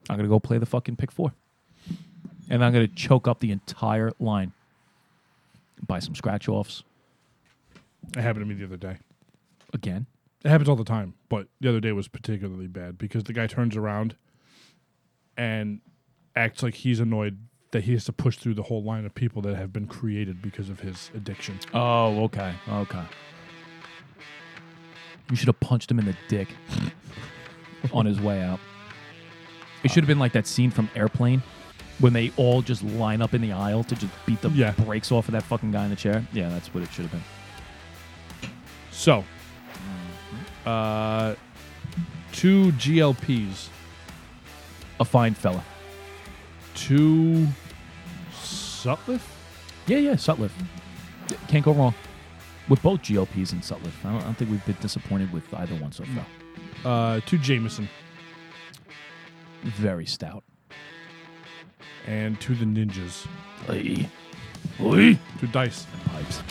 I'm going to go play the fucking pick four. And I'm going to choke up the entire line. Buy some scratch offs. It happened to me the other day. Again. It happens all the time, but the other day was particularly bad because the guy turns around and acts like he's annoyed that he has to push through the whole line of people that have been created because of his addiction. Oh, okay. Okay. You should have punched him in the dick on his way out. It should have been like that scene from Airplane when they all just line up in the aisle to just beat the Yeah. brakes off of that fucking guy in the chair. Yeah, that's what it should have been. So, uh, two GLPs, A fine fella. Two Sutliff. Yeah, yeah, Sutliff. Can't go wrong with both GLPs and Sutliff. I don't, I don't think we've been disappointed with either one so far. Uh, two Jameson Very stout. and to the ninjas. Oi. Oi. Two dice. And pipes.